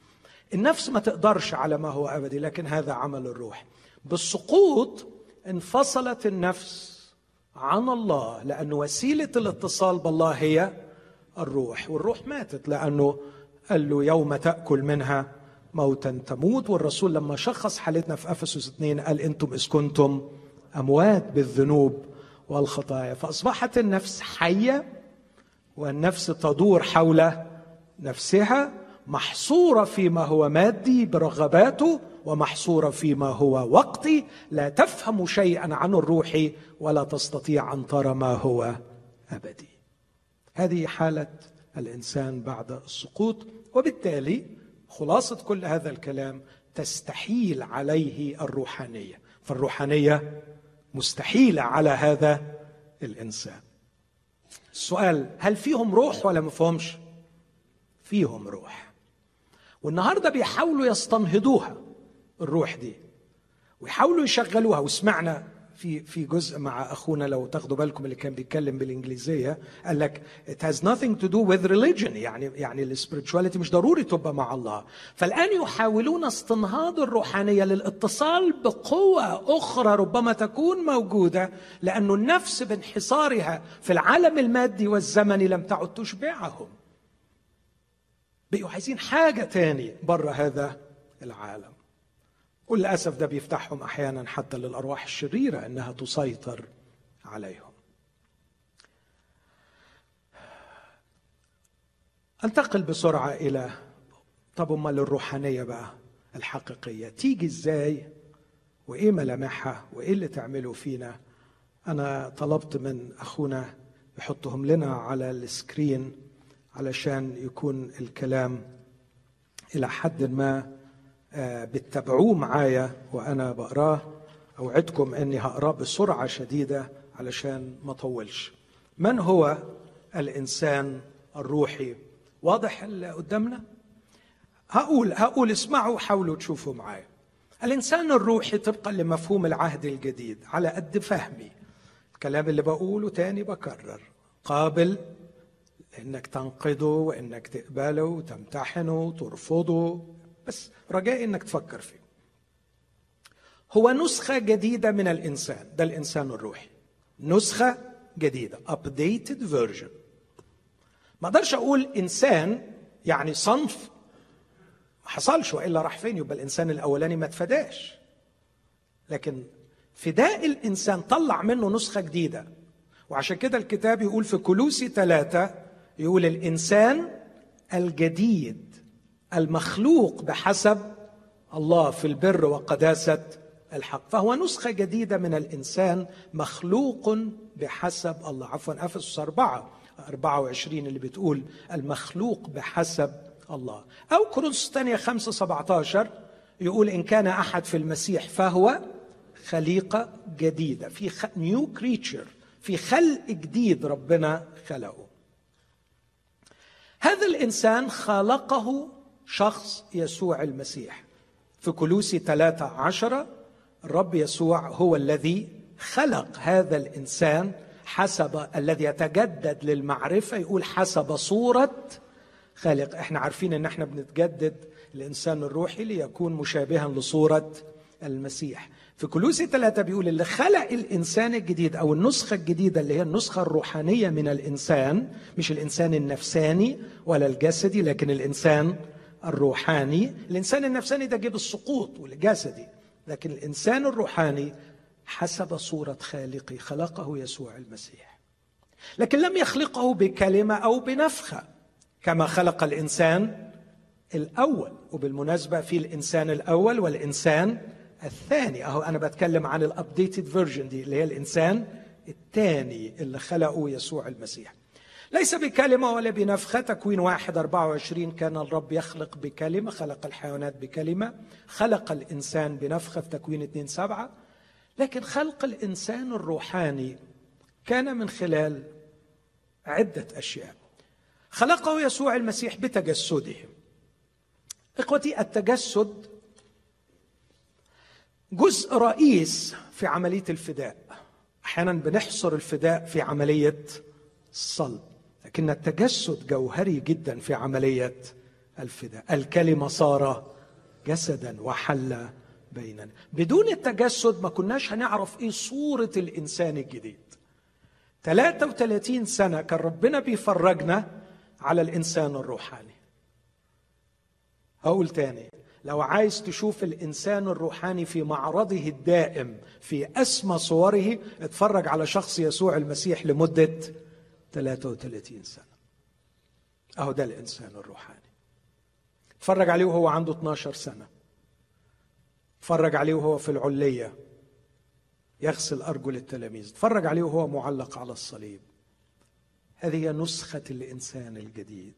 النفس ما تقدرش على ما هو أبدي لكن هذا عمل الروح. بالسقوط انفصلت النفس عن الله لأن وسيلة الاتصال بالله هي الروح والروح ماتت لأنه قال له يوم تأكل منها موتا تموت. والرسول لما شخص حالتنا في أفسس اثنين قال أنتم إذ كنتم أموات بالذنوب والخطايا. فأصبحت النفس حية والنفس تدور حول نفسها محصورة فيما هو مادي برغباته ومحصورة فيما هو وقتي. لا تفهم شيئا عن الروح ولا تستطيع أن ترى ما هو أبدي. هذه حالة الإنسان بعد السقوط وبالتالي خلاصة كل هذا الكلام تستحيل عليه الروحانية. فالروحانية مستحيلة على هذا الإنسان. السؤال هل فيهم روح ولا ما فيهمش؟ فيهم روح. والنهاردة بيحاولوا يستنهضوها الروح دي ويحاولوا يشغلوها. وسمعنا في في جزء مع أخونا لو تاخدوا بالكم اللي كان بيتكلم بالإنجليزية قال لك it has nothing to do with religion يعني يعني السبirituality مش ضروري تبقى مع الله. فالآن يحاولون استنهاض الروحانية للاتصال بقوة أخرى ربما تكون موجودة لأنه النفس بانحصارها في العالم المادي والزمني لم تعد تشبعهم. بقوا عايزين حاجة تاني بره هذا العالم. وللأسف ده بيفتحهم أحيانا حتى للأرواح الشريرة إنها تسيطر عليهم. أنتقل بسرعة إلى طب أمال الروحانية بقى الحقيقية. تيجي إزاي؟ وإيه ملامحها؟ وإيه اللي تعمله فينا؟ أنا طلبت من أخونا يحطهم لنا على السكرين علشان يكون الكلام إلى حد ما بتتابعوه معايا وأنا بقراه. أوعدكم إني هقراه بسرعة شديدة علشان ما اطولش من هو الإنسان الروحي؟ واضح اللي قدامنا؟ هقول هقول اسمعوا حاولوا تشوفوا معايا. الإنسان الروحي طبقا لمفهوم العهد الجديد على قد فهمي. الكلام اللي بقوله تاني بكرر. قابل إنك تنقده وإنك تقبله وتمتحنه وترفضه. بس رجائي إنك تفكر فيه. هو نسخة جديدة من الإنسان ده الإنسان الروحي. نسخة جديدة updated version. ما أقدرش أقول إنسان يعني صنف. ما حصلش وإلا راح فين؟ يبقى الإنسان الأولاني ما اتفداش. لكن فداء الإنسان طلع منه نسخة جديدة. وعشان كده الكتاب يقول في كلوسي ثلاثة يقول الإنسان الجديد. المخلوق بحسب الله في البر وقداسة الحق. فهو نسخة جديدة من الإنسان مخلوق بحسب الله. عفوا أفسس أربعة 24 اللي بتقول المخلوق بحسب الله. أو كورنثوس الثانية 5 17 يقول إن كان أحد في المسيح فهو خليقة جديدة. في نيو كريتشر في خلق جديد ربنا خلقه. هذا الإنسان خلقه شخص يسوع المسيح. في كلوسي ثلاثة عشرة الرب يسوع هو الذي خلق هذا الإنسان حسب الذي يتجدد للمعرفة. يقول حسب صورة خالق. إحنا عارفين إن إحنا بنتجدد الإنسان الروحي ليكون مشابها لصورة المسيح. في كلوسي ثلاثة بيقول اللي خلق الإنسان الجديد أو النسخة الجديدة اللي هي النسخة الروحانية من الإنسان مش الإنسان النفساني ولا الجسدي لكن الإنسان الروحاني. الإنسان النفساني ده جه بالسقوط والجسدي لكن الإنسان الروحاني حسب صورة خالقه خلقه يسوع المسيح. لكن لم يخلقه بكلمة أو بنفخة كما خلق الإنسان الأول. وبالمناسبة في الإنسان الأول والإنسان الثاني. أهو أنا بتكلم عن ال updated version دي اللي هي الإنسان الثاني اللي خلقه يسوع المسيح. ليس بكلمة ولا بنفخة. تكوين واحد أربعة وعشرين. كان الرب يخلق بكلمة خلق الحيوانات بكلمة خلق الإنسان بنفخة. في تكوين اثنين سبعة. لكن خلق الإنسان الروحاني كان من خلال عدة أشياء. خلقه يسوع المسيح بتجسده إخوتي التجسد جزء رئيس في عملية الفداء. أحيانا بنحصر الفداء في عملية الصلب لكن التجسد جوهري جدا في عملية الفداء. الكلمة صار جسدا وحل بيننا بدون التجسد ما كناش هنعرف إيه صورة الإنسان الجديد. 33 سنة كان ربنا بيفرجنا على الإنسان الروحاني. أقول تاني لو عايز تشوف الإنسان الروحاني في معرضه الدائم في أسمى صوره اتفرج على شخص يسوع المسيح لمدة 33 سنة. أهو ده الإنسان الروحاني. اتفرج عليه وهو عنده 12 سنة. اتفرج عليه وهو في العلية. يغسل أرجل التلاميذ. اتفرج عليه وهو معلق على الصليب. هذه نسخة الإنسان الجديد.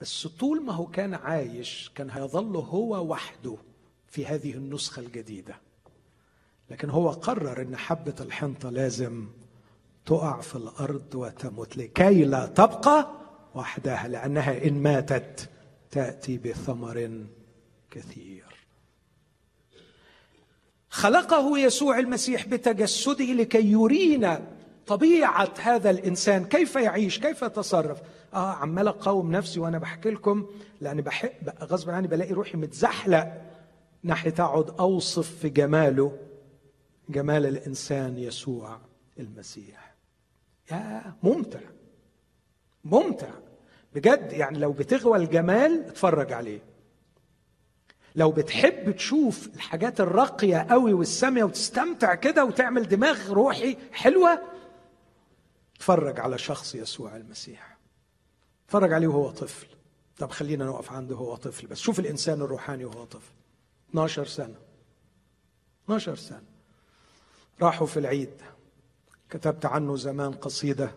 بس طول ما هو كان عايش كان هيظل هو وحده في هذه النسخة الجديدة. لكن هو قرر إن حبة الحنطة لازم تقع في الأرض وتموت لكي لا تبقى وحدها لأنها إن ماتت تأتي بثمر كثير. خلقه يسوع المسيح بتجسده لكي يرينا طبيعة هذا الإنسان. كيف يعيش؟ كيف يتصرف؟ آه عمال أقاوم نفسي وأنا بحكي لكم لأني بحب غصب عني بلاقي روحي متزحلق ناحية أقعد أوصف في جماله جمال الإنسان يسوع المسيح. يا ممتع. ممتع. بجد يعني لو بتغوى الجمال اتفرج عليه. لو بتحب تشوف الحاجات الراقية قوي والسامية وتستمتع كده وتعمل دماغ روحي حلوة اتفرج على شخص يسوع المسيح. اتفرج عليه وهو طفل. طب خلينا نقف عنده وهو طفل بس. شوف الإنسان الروحاني وهو طفل. 12 سنة. 12 سنة. راحوا في العيد. كتبت عنه زمان قصيدة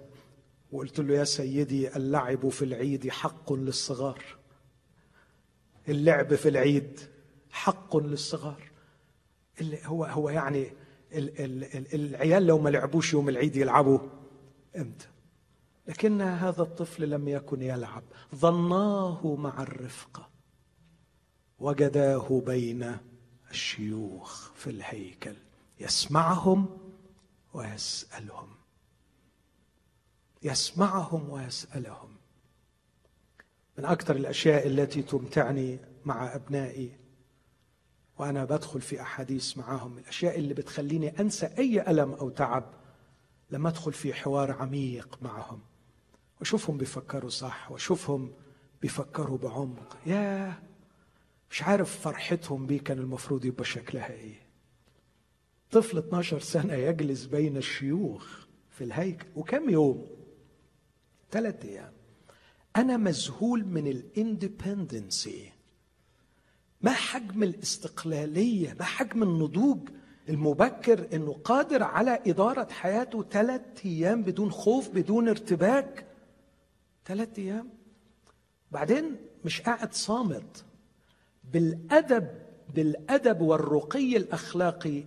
وقلت له يا سيدي اللعب في العيد حق للصغار. اللعب في العيد حق للصغار. اللي هو هو يعني ال ال ال العيال لو ما لعبوش يوم العيد يلعبوا إمتى؟ لكن هذا الطفل لم يكن يلعب. ظناه مع الرفقه وجداه بين الشيوخ في الهيكل. يسمعهم ويسألهم. يسمعهم ويسألهم. من أكثر الأشياء التي تمتعني مع أبنائي وأنا بدخل في أحاديث معهم الأشياء اللي بتخليني أنسى أي ألم أو تعب لما أدخل في حوار عميق معهم وأشوفهم بيفكروا صح وأشوفهم بيفكروا بعمق. يا مش عارف فرحتهم بيه كان المفروض يبقى شكلها إيه. طفل 12 سنة يجلس بين الشيوخ في الهيكل. وكم يوم؟ ثلاثة أيام. أنا مذهول من الإندبندنسي. ما حجم الاستقلالية؟ ما حجم النضوج المبكر إنه قادر على إدارة حياته ثلاث أيام بدون خوف بدون ارتباك؟ ثلاث أيام. بعدين مش قاعد صامت. بالأدب بالأدب والرقي الأخلاقي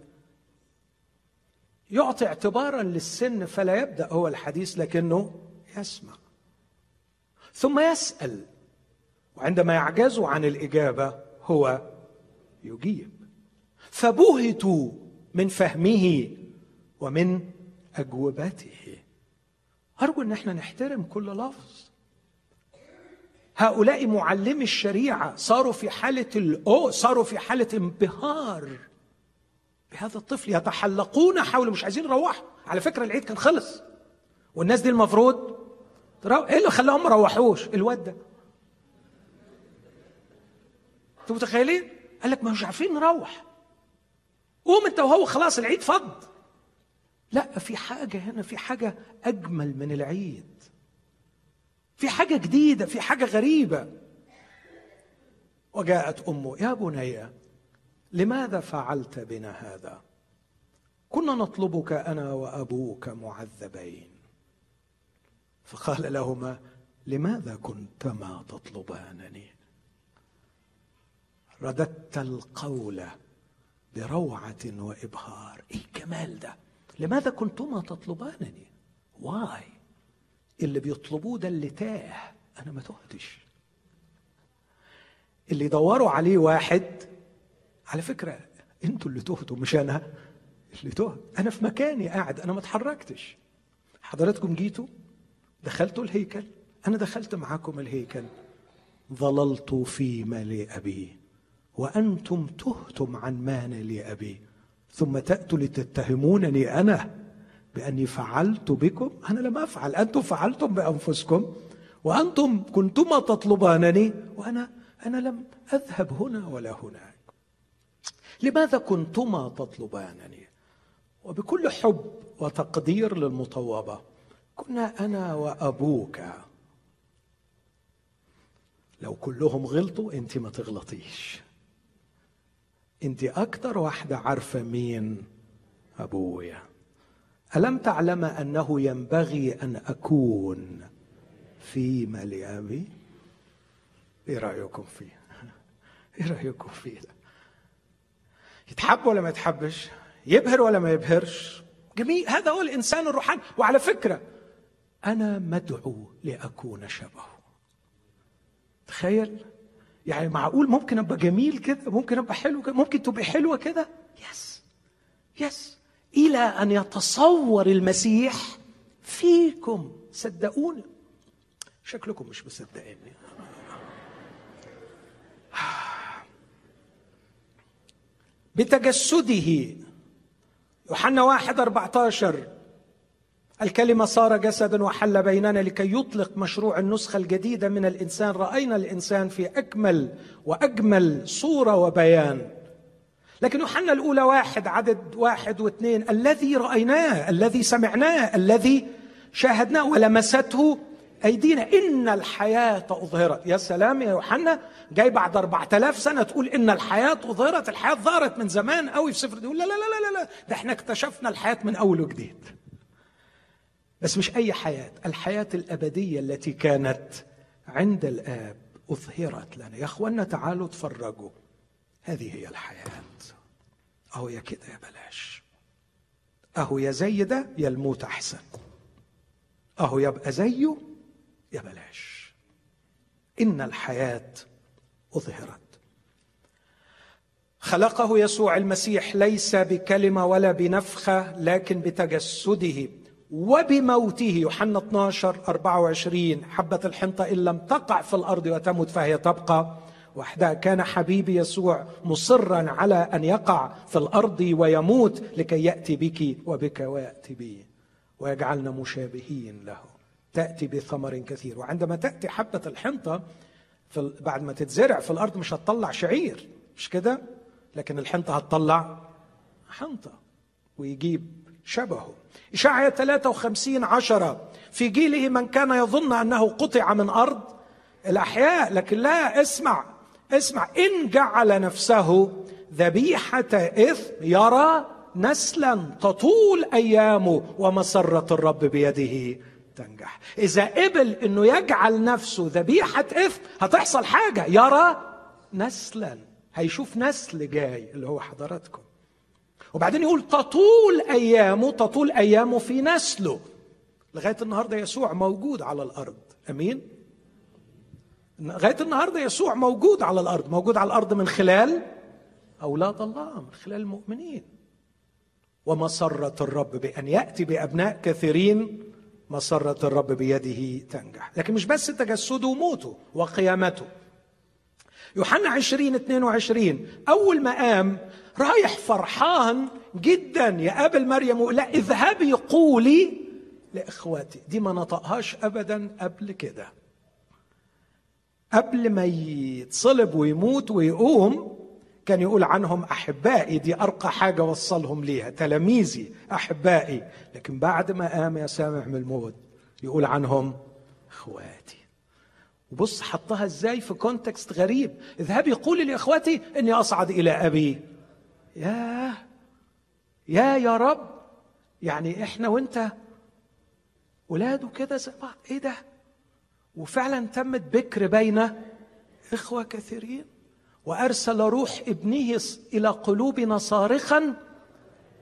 يعطي اعتبارا للسن فلا يبدأ هو الحديث لكنه يسمع. ثم يسأل وعندما يعجزوا عن الإجابة هو يجيب. فبهتوا من فهمه ومن أجوبته. أرجو أن إحنا نحترم كل لفظ. هؤلاء معلمي الشريعة صاروا في حالة الأو صاروا في حالة انبهار. بهذا الطفل يتحلقون حوله مش عايزين يروحوا. على فكرة العيد كان خلص. والناس دي المفروض إيه اللي خلاهم ما روحوش؟ الواد ده. أنتوا متخيلين؟ قال لك ما مش عارفين نروح. قوم انت وهو خلاص العيد فض. لا في حاجة هنا في حاجة أجمل من العيد. في حاجة جديدة في حاجة غريبة. وجاءت أمه يا بني لماذا فعلت بنا هذا؟ كنا نطلبك أنا وأبوك معذبين. فقال لهما لماذا كنتما تطلبانني؟ رددت القول بروعة وإبهار. إيه الجمال ده؟ لماذا كنتما تطلبانني؟ واي اللي بيطلبوه ده اللي تاه. أنا ما تهتش. اللي يدوروا عليه واحد على فكرة أنتوا اللي تهتوا مش أنا اللي تهت. أنا في مكاني قاعد أنا ما اتحركتش. حضراتكم جيتوا دخلتوا الهيكل أنا دخلت معاكم الهيكل. ظللت في مال أبي وأنتم تهتم عن مال لابي ثم تأتوا لتتهمونني أنا بأني فعلت بكم. أنا لم أفعل أنتم فعلتم بأنفسكم وأنتم كنتما تطلبانني وأنا أنا لم أذهب هنا ولا هناك. لماذا كنتما تطلبانني؟ وبكل حب وتقدير للمطوبة كنا أنا وأبوك. لو كلهم غلطوا أنت ما تغلطيش. أنت أكتر واحدة عارفة مين أبويا. ألم تعلم أنه ينبغي أن أكون في مال ابي إيه رأيكم فيه؟ إيه رأيكم فيه؟ يتحب ولا ما يتحبش يبهر ولا ما يبهرش. جميل هذا هو الإنسان الروحاني. وعلى فكرة أنا مدعو لأكون شبهه. تخيل يعني معقول ممكن أبقى جميل كده ممكن أبقى حلو كده ممكن تبقى حلوة كده؟ يس يس إلى أن يتصور المسيح فيكم. صدقوني. شكلكم مش مصدقيني. بتجسده. يوحنا واحد أربعة عشر الكلمة صار جسدا وحل بيننا لكي يطلق مشروع النسخة الجديدة من الإنسان. رأينا الإنسان في أكمل وأجمل صورة وبيان. لكن يوحنا الأولى واحد عدد واحد واثنين. الذي رأيناه الذي سمعناه الذي شاهدناه ولمسته أيدينا. إن الحياة أظهرت. يا سلام يا يوحنا. جاي بعد أربعة آلاف سنة تقول إن الحياة أظهرت. الحياة ظهرت من زمان قوي في سفر. يقول لا لا لا لا لا. ده إحنا اكتشفنا الحياة من أول وجديد. بس مش أي حياة. الحياة الأبدية التي كانت عند الآب أظهرت لنا. يا أخوانا تعالوا تفرجوا هذه هي الحياة. أهو يا كده يا بلاش. أهو يا زي ده يا الموت أحسن. أهو يبقى زيه يا بلاش. إن الحياة أظهرت. خلقه يسوع المسيح ليس بكلمة ولا بنفخة لكن بتجسده وبموته. يوحنا 12 24 حبة الحنطة إن لم تقع في الأرض وتمت فهي تبقى. وحدها كان حبيبي يسوع مصرا على أن يقع في الأرض ويموت لكي يأتي بك وبك ويأتي بي. ويجعلنا مشابهين له. تأتي بثمر كثير. وعندما تأتي حبة الحنطة في بعد ما تتزرع في الأرض مش هتطلع شعير مش كده؟ لكن الحنطة هتطلع حنطة ويجيب شبهه. إشاعية 53 عشرة في جيله من كان يظن أنه قطع من أرض الأحياء لكن لا اسمع اسمع إن جعل نفسه ذبيحة إثم يرى نسلا تطول أيامه ومسرة الرب بيده. تنجح. إذا قبل أنه يجعل نفسه ذبيحة إثم هتحصل حاجة. يرى نسلا. هيشوف نسل جاي اللي هو حضراتكم. وبعدين يقول تطول أيامه تطول أيامه في نسله. لغاية النهارده يسوع موجود على الأرض. أمين؟ لغاية النهارده يسوع موجود على الأرض. موجود على الأرض من خلال أولاد الله من خلال المؤمنين. ومسره الرب بأن يأتي بأبناء كثيرين مسرة الرب بيده تنجح. لكن مش بس تجسده وموته وقيامته. يوحنا 20 22 أول ما قام رايح فرحان جدا يقابل مريم ويقول لها اذهبي قولي لإخواتي. دي ما نطقهاش ابدا قبل كده. قبل ما يتصلب ويموت ويقوم كان يقول عنهم أحبائي دي أرقى حاجة وصلهم ليها تلاميذي أحبائي. لكن بعد ما قام يا سامع من الموت يقول عنهم إخواتي. وبص حطها إزاي في كونتكست غريب. اذهبي قولي لاخوتي إني أصعد إلى أبي. يا يا يا رب. يعني إحنا وإنت ولاده كده زي بعض. إيه ده؟ وفعلا تمت بكر بين إخوة كثيرين. وأرسل روح ابنه إلى قلوبنا صارخا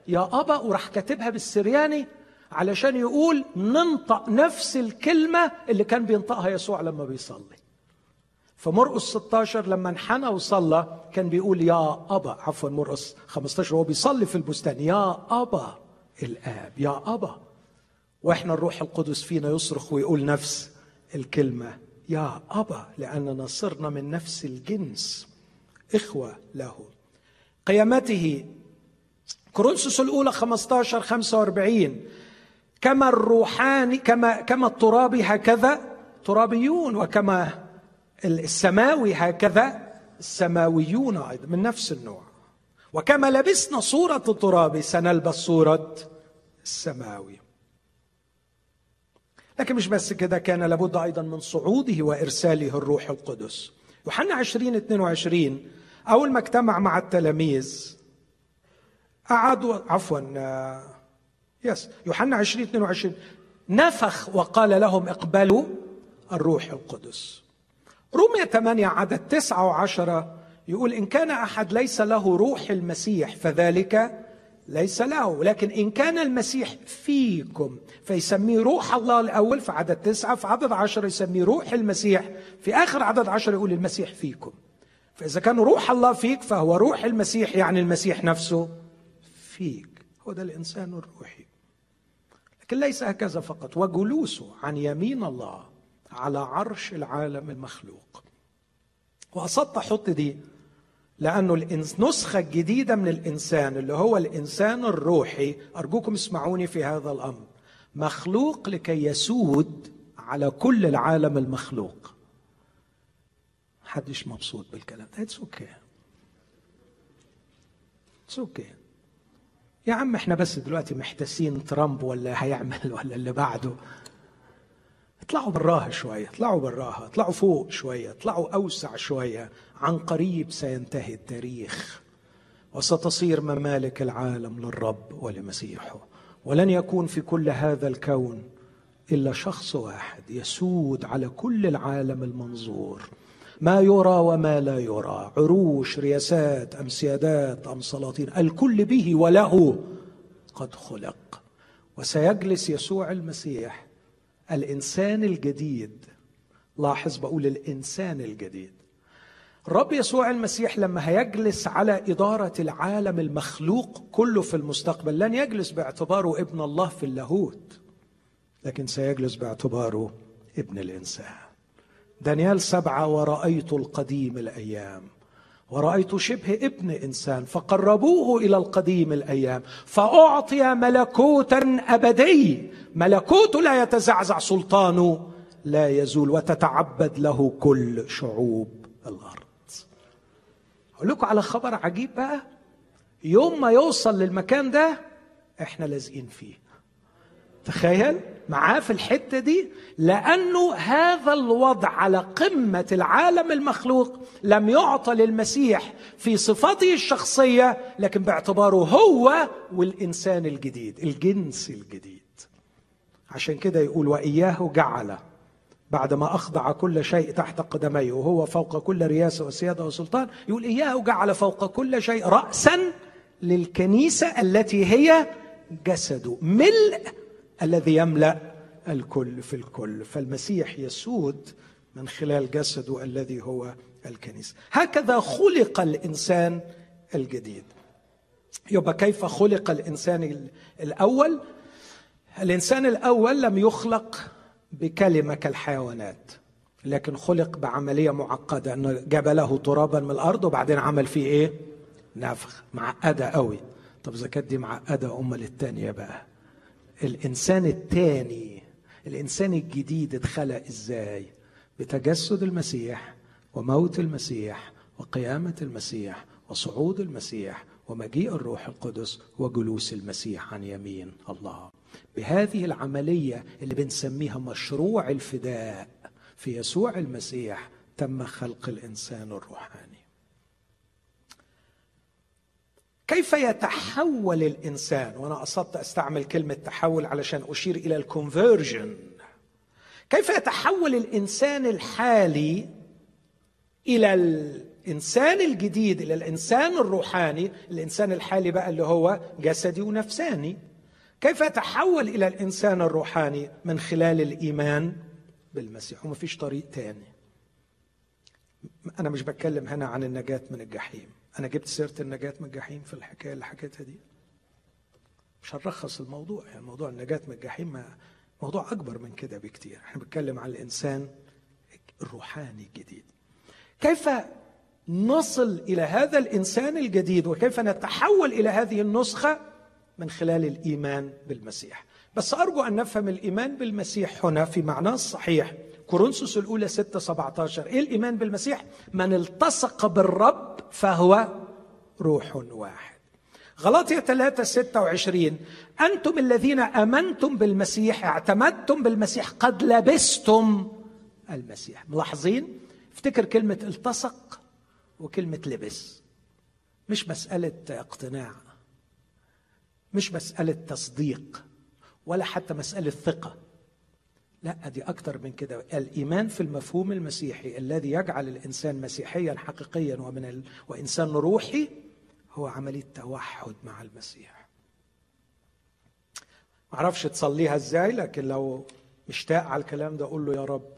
يا أبا وراح كاتبها بالسرياني علشان يقول ننطق نفس الكلمة اللي كان بينطقها يسوع لما بيصلي. فمرقس 16 لما انحنى وصلى كان بيقول يا أبا عفوا مرقس 15 هو بيصلي في البستان يا أبا الآب يا أبا. وإحنا الروح القدس فينا يصرخ ويقول نفس الكلمة يا أبا لأننا صرنا من نفس الجنس. إخوة له. قيامته كورنثوس الأولى 15 45 كما الروحاني كما كما الترابي هكذا ترابيون وكما السماوي هكذا السماويون أيضا من نفس النوع. وكما لبسنا صورة التراب سنلبس صورة السماوي. لكن مش بس كده كان لابد أيضا من صعوده وإرساله الروح القدس. يوحنا 20 22 أول ما اجتمع مع التلاميذ قعدوا عفوا آه، يس يوحنا 20 22 نفخ وقال لهم اقبلوا الروح القدس. رومية 8 عدد 9 و10 يقول إن كان أحد ليس له روح المسيح فذلك ليس له. لكن إن كان المسيح فيكم فيسميه روح الله الأول في عدد تسعة في عدد عشر يسميه روح المسيح في آخر عدد عشر يقول المسيح فيكم. فإذا كان روح الله فيك فهو روح المسيح يعني المسيح نفسه فيك. هو ده الإنسان الروحي. لكن ليس هكذا فقط. وجلوسه عن يمين الله على عرش العالم المخلوق. وقصدت أحط دي لأنه النسخه الجديده من الإنسان اللي هو الإنسان الروحي. أرجوكم اسمعوني في هذا الأمر. مخلوق لكي يسود على كل العالم المخلوق. محدش مبسوط بالكلام ده. it's okay it's okay يا عم إحنا بس دلوقتي محتاسين ترامب ولا هيعمل ولا اللي بعده. اطلعوا براها شوية اطلعوا براها اطلعوا فوق شوية اطلعوا أوسع شوية. عن قريب سينتهي التاريخ. وستصير ممالك العالم للرب ولمسيحه. ولن يكون في كل هذا الكون إلا شخص واحد يسود على كل العالم المنظور. ما يرى وما لا يرى. عروش رياسات أم سيادات أم سلاطين الكل به وله قد خلق. وسيجلس يسوع المسيح الإنسان الجديد. لاحظ بقول الإنسان الجديد. الرب يسوع المسيح لما هيجلس على إدارة العالم المخلوق كله في المستقبل لن يجلس باعتباره ابن الله في اللاهوت لكن سيجلس باعتباره ابن الإنسان. دانيال سبعة ورأيت القديم الأيام. ورأيت شبه ابن إنسان فقربوه إلى القديم الأيام. فأعطي ملكوتا أبدي. ملكوت لا يتزعزع سلطانه لا يزول وتتعبد له كل شعوب الأرض. أقول لكم على خبر عجيب بقى. يوم ما يوصل للمكان ده إحنا لازقين فيه. تخيل؟ معاه في الحتة دي لأنه هذا الوضع على قمة العالم المخلوق لم يعطى للمسيح في صفاته الشخصية لكن باعتباره هو والإنسان الجديد الجنس الجديد. عشان كده يقول وإياه جعل بعدما أخضع كل شيء تحت قدميه وهو فوق كل رياسة وسيادة وسلطان يقول إياه جعل فوق كل شيء راسا للكنيسة التي هي جسده ملء الذي يملأ الكل في الكل. فالمسيح يسود من خلال جسده الذي هو الكنيسة. هكذا خلق الإنسان الجديد. يبقى كيف خلق الإنسان الأول؟ الإنسان الأول لم يخلق بكلمة كالحيوانات لكن خلق بعملية معقدة أنه جاب له ترابا من الأرض وبعدين عمل فيه إيه؟ نفخ. معقدة قوي طب إذا كانت دي معقدة أمال الثانية بقى؟ الإنسان الثاني الإنسان الجديد اتخلق إزاي؟ بتجسد المسيح وموت المسيح وقيامة المسيح وصعود المسيح ومجيء الروح القدس وجلوس المسيح عن يمين الله. بهذه العملية اللي بنسميها مشروع الفداء في يسوع المسيح تم خلق الإنسان الروحاني. كيف يتحول الإنسان؟ وأنا قصدت أستعمل كلمة تحول علشان أشير إلى الكونفرجن. كيف يتحول الإنسان الحالي إلى الإنسان الجديد إلى الإنسان الروحاني؟ الإنسان الحالي بقى اللي هو جسدي ونفساني. كيف يتحول إلى الإنسان الروحاني من خلال الإيمان بالمسيح؟ وما فيش طريق تاني. أنا مش بتكلم هنا عن النجاة من الجحيم. أنا جبت سيرة النجاة من الجحيم في الحكاية اللي حكيتها دي. مش هنرخص الموضوع يعني موضوع النجاة من الجحيم موضوع أكبر من كده بكتير. إحنا بنتكلم عن الإنسان الروحاني الجديد. كيف نصل إلى هذا الإنسان الجديد؟ وكيف نتحول إلى هذه النسخة من خلال الإيمان بالمسيح؟ بس أرجو أن نفهم الإيمان بالمسيح هنا في معناه الصحيح. كورنثوس الأولى 6 17 إيه الإيمان بالمسيح؟ من التصق بالرب فهو روح واحد. غلطية 3 26 أنتم الذين أمنتم بالمسيح اعتمدتم بالمسيح قد لبستم المسيح. ملاحظين؟ افتكر كلمة التصق وكلمة لبس. مش مسألة اقتناع مش مسألة تصديق ولا حتى مسألة ثقة. لا دي أكتر من كده. الإيمان في المفهوم المسيحي الذي يجعل الإنسان مسيحيا حقيقيا ومن ال... وإنسان روحي هو عملية توحد مع المسيح. معرفش تصليها إزاي لكن لو مشتاق على الكلام ده قول له يا رب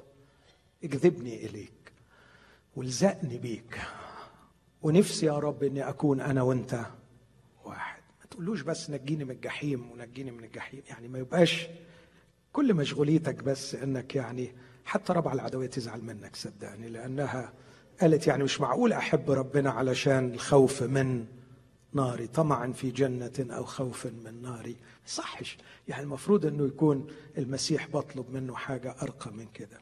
اجذبني إليك والزقني بيك. ونفسي يا رب إني أكون أنا وأنت واحد. ما تقولوش بس نجيني من الجحيم ونجيني من الجحيم يعني ما يبقاش كل مشغوليتك بس إنك يعني حتى ربع العدوية تزعل منك صدقني لأنها قالت يعني مش معقول أحب ربنا علشان الخوف من ناري طمعا في جنة أو خوف من ناري. صحش يعني المفروض إنه يكون المسيح بطلب منه حاجة أرقى من كده.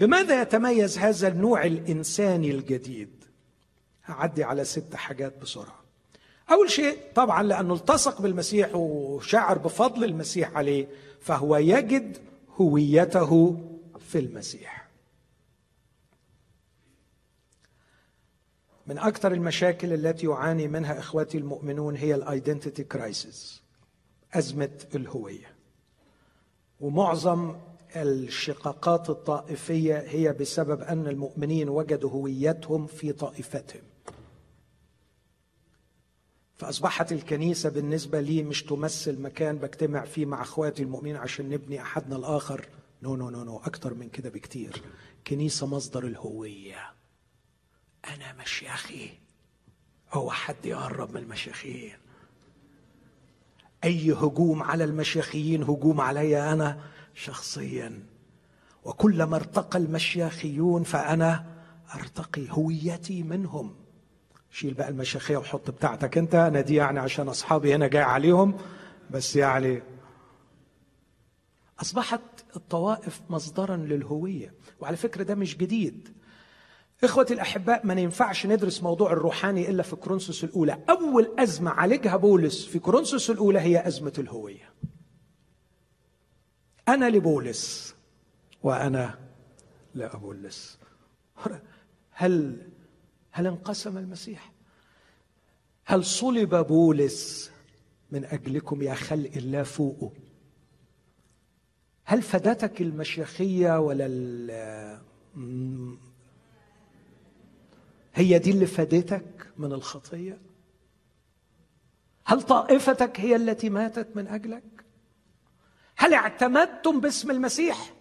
بماذا يتميز هذا النوع الإنساني الجديد؟ هعدي على ست حاجات بسرعة. أول شيء طبعا لأنه التصق بالمسيح وشعر بفضل المسيح عليه فهو يجد هويته في المسيح. من أكثر المشاكل التي يعاني منها إخواتي المؤمنون هي ال identity crisis أزمة الهوية. ومعظم الشقاقات الطائفية هي بسبب أن المؤمنين وجدوا هويتهم في طائفتهم. فأصبحت الكنيسة بالنسبة لي مش تمثل مكان بجتمع فيه مع أخواتي المؤمنين عشان نبني أحدنا الآخر. no no no no أكتر من كده بكتير. كنيسة مصدر الهوية. أنا مشيخي. هو حد يقرب من المشيخين. أي هجوم على المشيخيين هجوم علي أنا شخصيا. وكلما ارتقى المشيخيون فأنا أرتقي هويتي منهم. شيل بقى المشيخيه وحط بتاعتك انت. أنا دي يعني عشان اصحابي هنا جاي عليهم. بس يعني اصبحت الطوائف مصدرا للهوية. وعلى فكرة ده مش جديد. اخوتي الاحباء ما ينفعش ندرس موضوع الروحاني إلا في كورنثوس الأولى. أول أزمة عالجها بولس في كورنثوس الأولى هي أزمة الهوية. أنا لبولس وأنا لأبولس. هل هل انقسم المسيح؟ هل صلب بولس من أجلكم يا خلق الله فوقه؟ هل فدتك المشيخية ولا هي دي اللي فادتك من الخطية؟ هل طائفتك هي التي ماتت من أجلك؟ هل اعتمدتم باسم المسيح؟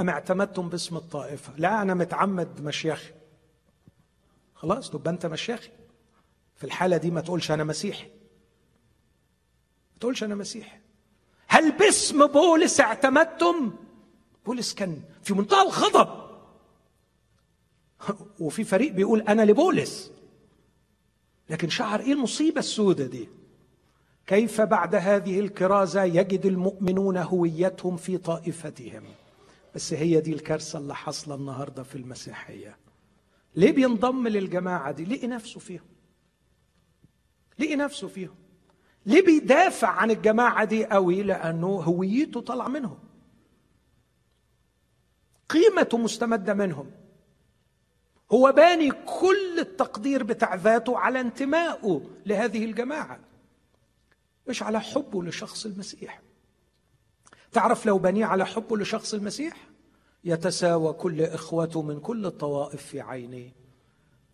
أم اعتمدتم باسم الطائفة؟ لا أنا متعمد مشيخي. خلاص تبقى انت مشاخي. في الحالة دي ما تقولش أنا مسيحي. ما تقولش أنا مسيحي. هل باسم بولس اعتمدتم؟ بولس كان في منتهى الغضب. وفي فريق بيقول أنا لبولس. لكن شعر إيه المصيبة السوداء دي؟ كيف بعد هذه الكرازة يجد المؤمنون هويتهم في طائفتهم؟ بس هي دي الكارثة اللي حاصلة النهارده في المسيحية. ليه بينضم للجماعة دي؟ لقي نفسه فيهم. لقي نفسه فيهم. ليه بيدافع عن الجماعة دي قوي؟ لأنه هويته طالعة منهم. قيمته مستمدة منهم. هو باني كل التقدير بتاع ذاته على انتمائه لهذه الجماعة. مش على حبه لشخص المسيح. تعرف لو بنيه على حبه لشخص المسيح؟ يتساوى كل اخوته من كل الطوائف في عينيه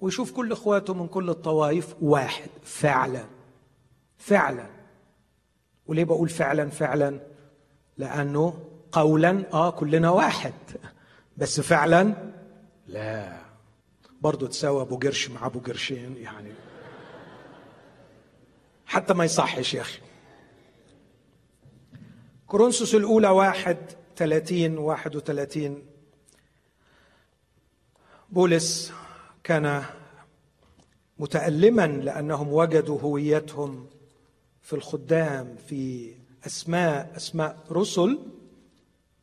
ويشوف كل اخواته من كل الطوائف واحد فعلا فعلا. وليه بقول فعلا فعلا؟ لأنه قولا آه كلنا واحد. بس فعلا؟ لا. برضه تساوى أبو قرش مع أبو قرشين يعني. حتى ما يصحش يا أخي. كورنثوس الأولى واحد ثلاثين واحد وثلاثين. بولس كان متألما لأنهم وجدوا هويتهم في الخدام في أسماء أسماء رسل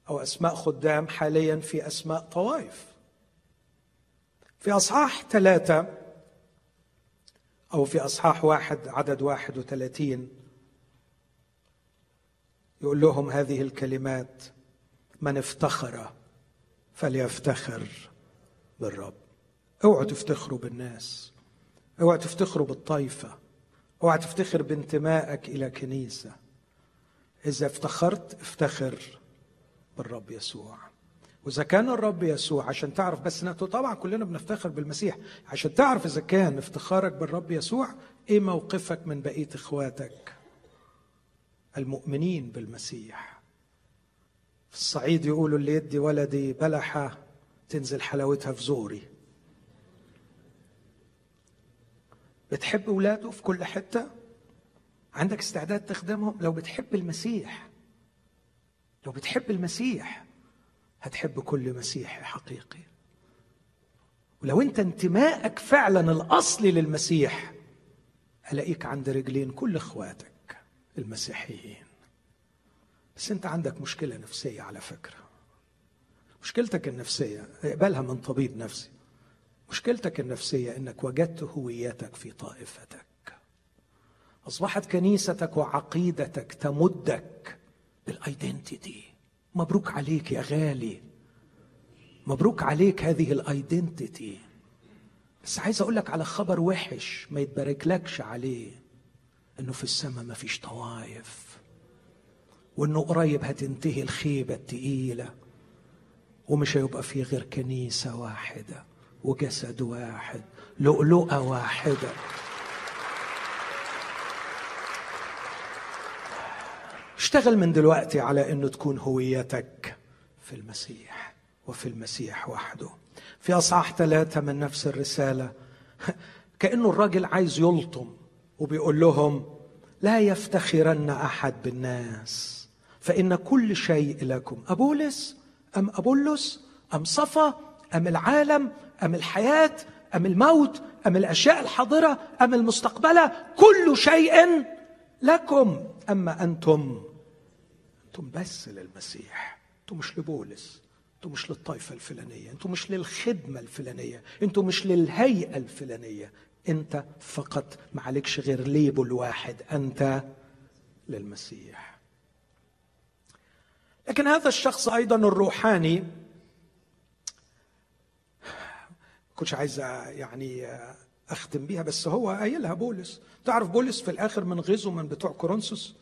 أو أسماء خدام حاليا في أسماء طوائف. في أصحاح ثلاثة أو في أصحاح واحد عدد واحد وثلاثين يقول لهم هذه الكلمات من افتخر فليفتخر بالرب. اوعوا تفتخروا بالناس. اوعوا تفتخروا بالطائفة. اوعى تفتخر بانتمائك إلى كنيسة. إذا افتخرت افتخر بالرب يسوع. وإذا كان الرب يسوع عشان تعرف بس طبعا كلنا بنفتخر بالمسيح عشان تعرف إذا كان افتخارك بالرب يسوع إيه موقفك من بقية إخواتك المؤمنين بالمسيح؟ في الصعيد يقولوا اللي يدي ولدي بلحة تنزل حلاوتها في زوري. بتحب اولاده في كل حتة؟ عندك استعداد تخدمهم؟ لو بتحب المسيح لو بتحب المسيح هتحب كل مسيحي حقيقي. ولو انت انتمائك فعلا الأصلي للمسيح ألاقيك عند رجلين كل إخواتك المسيحيين. بس انت عندك مشكلة نفسية على فكرة. مشكلتك النفسية اقبلها من طبيب نفسي. مشكلتك النفسية إنك وجدت هويتك في طائفتك. أصبحت كنيستك وعقيدتك تمدك بال identity مبروك عليك يا غالي. مبروك عليك هذه ال identity بس عايز أقول لك على خبر وحش ما يتباركلكش عليه. إنه في السماء ما فيش طوايف وإنه قريب هتنتهي الخيبة التقيلة ومش هيبقى فيه غير كنيسة واحدة وجسد واحد لؤلؤة واحدة. اشتغل من دلوقتي على إنه تكون هويتك في المسيح وفي المسيح وحده. في أصحاح ثلاثة من نفس الرسالة كأنه الراجل عايز يلطم وبيقول لهم لا يفتخرن أحد بالناس. فإن كل شيء لكم. أبولس أم أبولس؟ أم صفا؟ أم العالم؟ أم الحياة؟ أم الموت؟ أم الأشياء الحاضرة؟ أم المستقبلة؟ كل شيء لكم. أما أنتم أنتم بس للمسيح. أنتم مش لبولس. أنتم مش للطائفة الفلانية. أنتم مش للخدمة الفلانية. أنتم مش للهيئة الفلانية. أنت فقط ما عليكش غير ليبل واحد. أنت للمسيح. لكن هذا الشخص أيضا الروحاني. كنتش عايز يعني اختم بيها بس هو قايلها بولس. تعرف بولس في الآخر من غزو من بتوع كورنثوس؟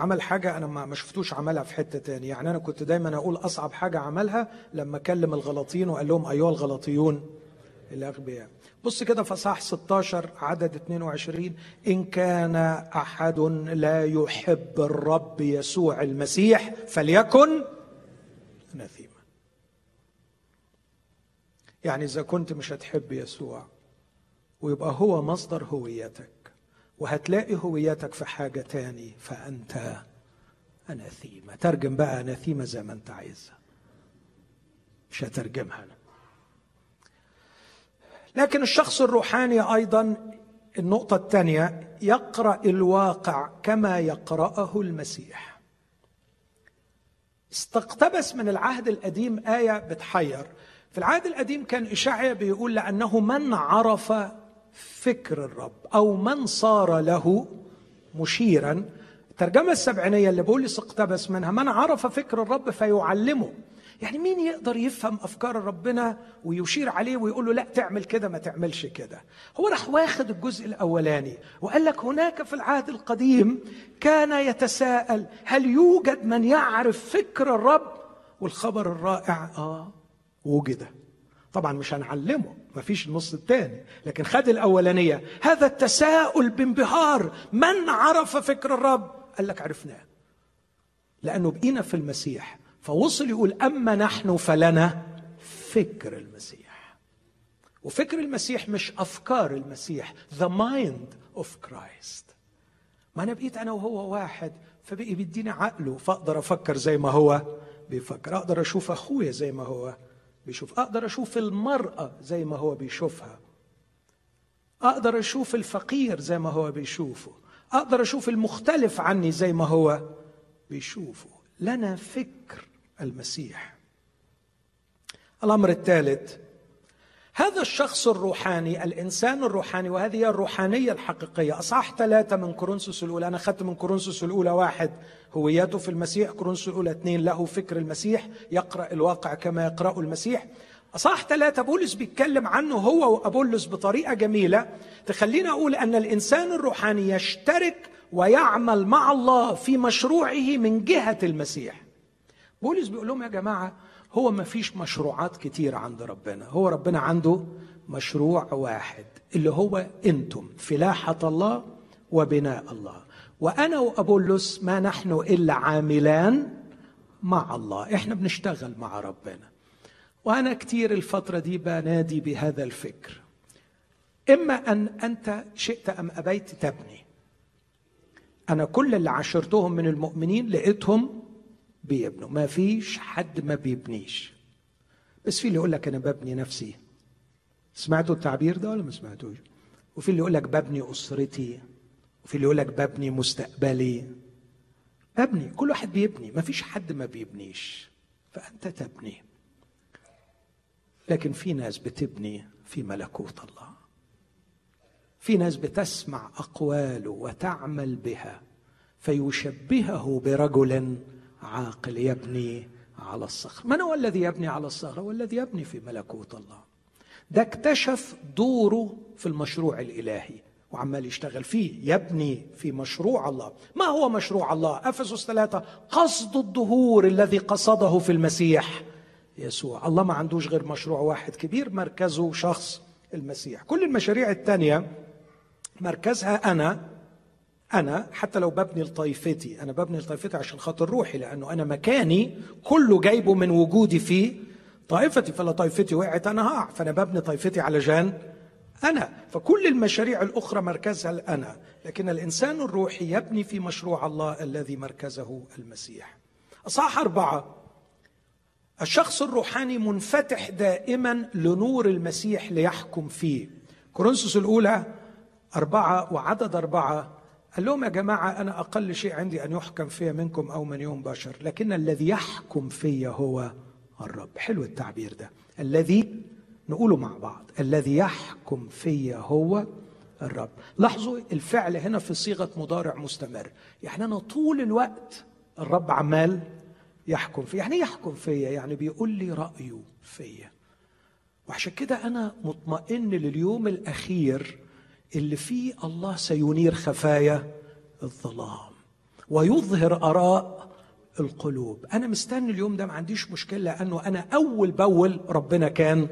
عمل حاجة أنا ما شفتوش عملها في حتة تاني. يعني أنا كنت دايما أقول أصعب حاجة عملها لما كلم الغلطيين وقال لهم أيها الغلطيون الأغبياء. بص كده في صح 16 عدد 22 إن كان أحد لا يحب الرب يسوع المسيح فليكن نثيما يعني إذا كنت مش هتحب يسوع ويبقى هو مصدر هويتك وهتلاقي هويتك في حاجة تاني فأنت أناثيمة ترجم بقى أناثيمة زي ما أنت عايزها. مش هترجمها أنا. لكن الشخص الروحاني أيضا النقطة الثانية يقرأ الواقع كما يقرأه المسيح. استقتبس من العهد القديم آية بتحير. في العهد القديم كان إشعيا بيقول لأنه من عرف فكر الرب أو من صار له مشيرا. الترجمة السبعينية اللي بولس اقتبس منها من عرف فكر الرب فيعلمه. يعني مين يقدر يفهم أفكار ربنا ويشير عليه ويقول له لا تعمل كده ما تعملش كده؟ هو راح واخد الجزء الأولاني وقال لك هناك في العهد القديم كان يتساءل هل يوجد من يعرف فكر الرب والخبر الرائع؟ آه وجد. طبعا مش هنعلمه ما فيش النص الثاني لكن خد الأولانية. هذا التساؤل بانبهار من عرف فكر الرب؟ قال لك عرفناه لأنه بقينا في المسيح. فوصل يقول أما نحن فلنا فكر المسيح. وفكر المسيح مش أفكار المسيح the mind of Christ. ما أنا بقيت أنا وهو واحد فبقي بيديني عقله فأقدر أفكر زي ما هو بيفكر. أقدر أشوف أخويا زي ما هو بيشوف. أقدر أشوف المرأة زي ما هو بيشوفها. أقدر أشوف الفقير زي ما هو بيشوفه. أقدر أشوف المختلف عني زي ما هو بيشوفه. لنا فكر المسيح. الأمر الثالث هذا الشخص الروحاني الإنسان الروحاني وهذه هي الروحانية الحقيقية. أصحاح ثلاثة من كورنثوس الأولى. أنا أخذت من كورنثوس الأولى واحد هويته في المسيح. كورنثوس الأولى اثنين له فكر المسيح يقرأ الواقع كما يقرأه المسيح. أصحاح ثلاثة بولس بيتكلم عنه هو وأبولس بطريقة جميلة تخلينا أقول أن الإنسان الروحاني يشترك ويعمل مع الله في مشروعه من جهة المسيح. بولس بيقول لهم يا جماعة هو ما فيش مشروعات كتير عند ربنا. هو ربنا عنده مشروع واحد اللي هو أنتم فلاحة الله وبناء الله. وأنا وأبولس ما نحن إلا عاملان مع الله. إحنا بنشتغل مع ربنا. وأنا كتير الفترة دي بنادي بهذا الفكر. إما أن أنت شئت أم أبيت تبني. أنا كل اللي عاشرتهم من المؤمنين لقيتهم بيبنوا. ما فيش حد ما بيبنيش. بس في اللي يقول لك أنا ببني نفسي. سمعتوا التعبير ده ولا ما سمعتوش؟ وفي اللي يقول لك ببني أسرتي. وفي اللي يقول لك ببني مستقبلي. ابني كل واحد بيبني. ما فيش حد ما بيبنيش. فأنت تبني. لكن في ناس بتبني في ملكوت الله. في ناس بتسمع اقواله وتعمل بها. فيشبهه برجل عاقل يبني على الصخر. من هو الذي يبني على الصخر؟ هو الذي يبني في ملكوت الله. ده اكتشف دوره في المشروع الإلهي وعمال يشتغل فيه يبني في مشروع الله. ما هو مشروع الله؟ أفسس ثلاثة. قصد الظهور الذي قصده في المسيح يسوع. الله ما عندوش غير مشروع واحد كبير مركزه شخص المسيح. كل المشاريع الثانية مركزها أنا أنا حتى لو ببني لطائفتي أنا ببني لطائفتي عشان خاطر روحي لأنه أنا مكاني كله جايبه من وجودي في طائفتي. فلا طائفتي وقعت أنا هقع. فأنا ببني طائفتي علشان أنا. فكل المشاريع الأخرى مركزها الأنا. لكن الإنسان الروحي يبني في مشروع الله الذي مركزه المسيح. أصحاح أربعة. الشخص الروحاني منفتح دائما لنور المسيح ليحكم فيه. كورنثوس الأولى أربعة وعدد أربعة قال لهم يا جماعة أنا أقل شيء عندي أن يحكم في منكم أو من يوم بشر لكن الذي يحكم في هو الرب. حلو التعبير ده. الذي نقوله مع بعض الذي يحكم في هو الرب. لاحظوا الفعل هنا في صيغة مضارع مستمر. يعني أنا طول الوقت الرب عمال يحكم في يعني يحكم فيا؟ يعني بيقول لي رأيه فيا. وعشان كده أنا مطمئن لليوم الأخير اللي فيه الله سينير خفايا الظلام ويظهر آراء القلوب. أنا مستني اليوم ده ما عنديش مشكلة لأنه أنا أول بأول ربنا كان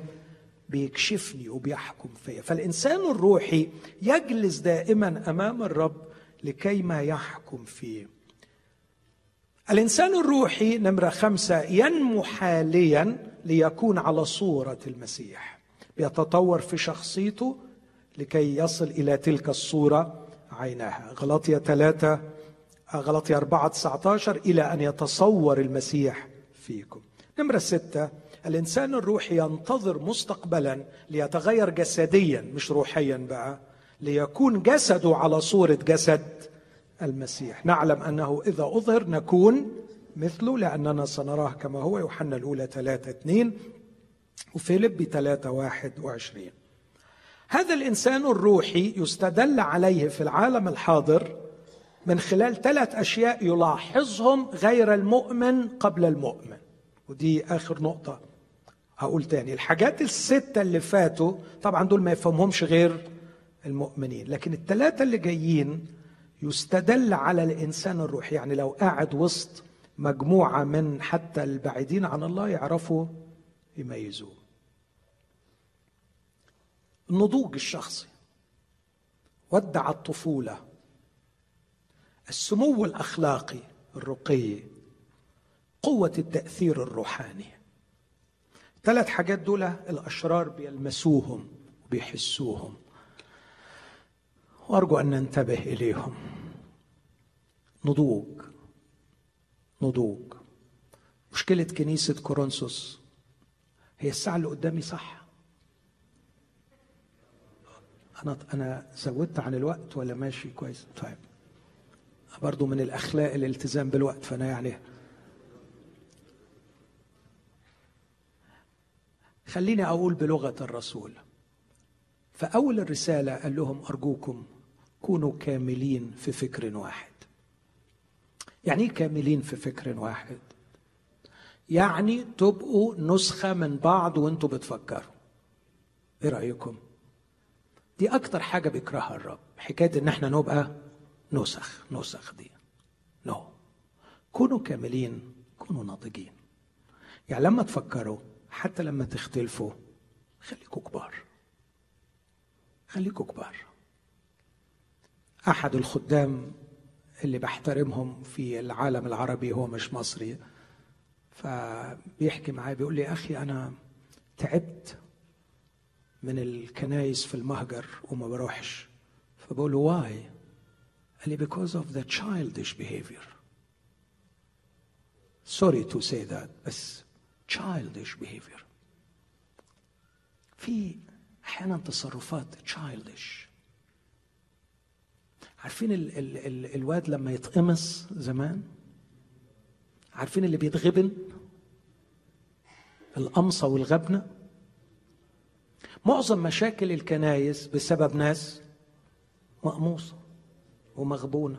بيكشفني وبيحكم فيا. فالإنسان الروحي يجلس دائما أمام الرب لكي ما يحكم فيه. الإنسان الروحي نمرة خمسة ينمو حاليا ليكون على صورة المسيح. بيتطور في شخصيته لكي يصل إلى تلك الصورة عينها غلطية ثلاثة غلطية أربعة 19 إلى أن يتصور المسيح فيكم. نمرة ستة الإنسان الروحي ينتظر مستقبلا ليتغير جسديا مش روحيا بقى ليكون جسده على صورة جسد المسيح. نعلم أنه إذا أظهر نكون مثله لأننا سنراه كما هو يوحنا الأولى ثلاثة اثنين وفيلب ثلاثة واحد وعشرين. هذا الإنسان الروحي يستدل عليه في العالم الحاضر من خلال ثلاث أشياء يلاحظهم غير المؤمن قبل المؤمن. ودي آخر نقطة هقول تاني. الحاجات الستة اللي فاتوا طبعا دول ما يفهمهمش غير المؤمنين لكن الثلاثة اللي جايين يستدل على الإنسان الروحي. يعني لو قاعد وسط مجموعة من حتى البعيدين عن الله يعرفوا يميزوه. النضوج الشخصي. ودع الطفولة. السمو الأخلاقي الرقي. قوة التأثير الروحاني. ثلاث حاجات دول الأشرار بيلمسوهم وبيحسوهم. وأرجو أن ننتبه إليهم. نضوج. نضوج. مشكلة كنيسة كورنثوس هي الساعة اللي قدامي صح. أنا أنا زودت عن الوقت ولا ماشي كويس؟ طيب. برضو من الأخلاق الالتزام بالوقت فأنا يعني خليني أقول بلغة الرسول. فأول الرسالة قال لهم أرجوكم كونوا كاملين في فكر واحد. يعني إيه كاملين في فكر واحد؟ يعني تبقوا نسخة من بعض وأنتوا بتفكروا. إيه رأيكم؟ دي أكتر حاجة بيكرهها الرب حكاية إن إحنا نبقى نسخ نسخ دي. نو no. كونوا كاملين كونوا ناضجين. يعني لما تفكروا حتى لما تختلفوا خليكوا كبار. خليكوا كبار. أحد الخدام اللي بحترمهم في العالم العربي هو مش مصري فبيحكي معايا بيقول لي أخي أنا تعبت من الكنايس في المهجر وما بروحش. فبقول له واي قال لي because of the childish behavior. Sorry to say that بس childish behavior. في أحيانا تصرفات childish. عارفين ال ال ال الواد لما يتقمص زمان؟ عارفين اللي بيتغبن؟ القمصة والغبنة؟ معظم مشاكل الكنايس بسبب ناس مقموصة ومغبونة.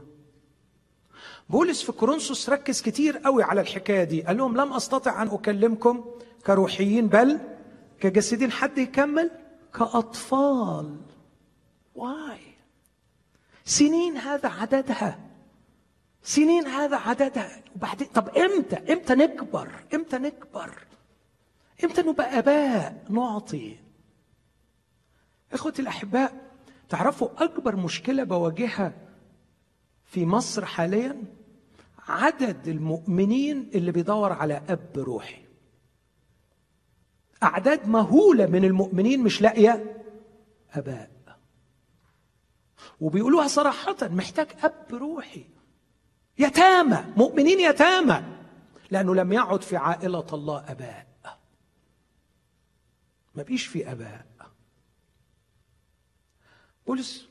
بولس في كورنثوس ركز كتير قوي على الحكاية دي. قال لهم لم أستطع أن أكلمكم كروحيين بل كجسدين. حد يكمل؟ كأطفال. واي سنين هذا عددها. سنين هذا عددها. وبعدين طب إمتى؟ إمتى نكبر؟ إمتى نكبر؟ إمتى نبقى أباء؟ نعطي. اخوتي الأحباء تعرفوا أكبر مشكلة بواجهها في مصر حاليا؟ عدد المؤمنين اللي بيدور على أب روحي. أعداد مهولة من المؤمنين مش لاقية أباء. وبيقولوها صراحة محتاج أب روحي. يتامى مؤمنين يتامى لأنه لم يعد في عائلة الله أباء. ما بيش في أباء. بولس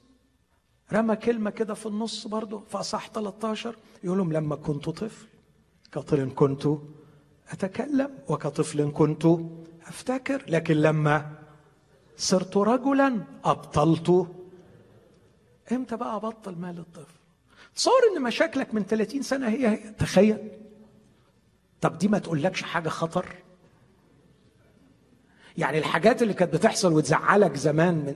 رمى كلمة كده في النص برضه في أصح 13 يقول لهم لما كنت طفل كطفل كنت أتكلم وكطفل كنت أفتكر لكن لما صرت رجلا أبطلت. إمتى بقى أبطل مال الطفل؟ تصور إن مشاكلك من 30 سنة هي هي تخيل. طب دي ما تقولكش حاجة خطر؟ يعني الحاجات اللي كانت بتحصل وتزعلك زمان من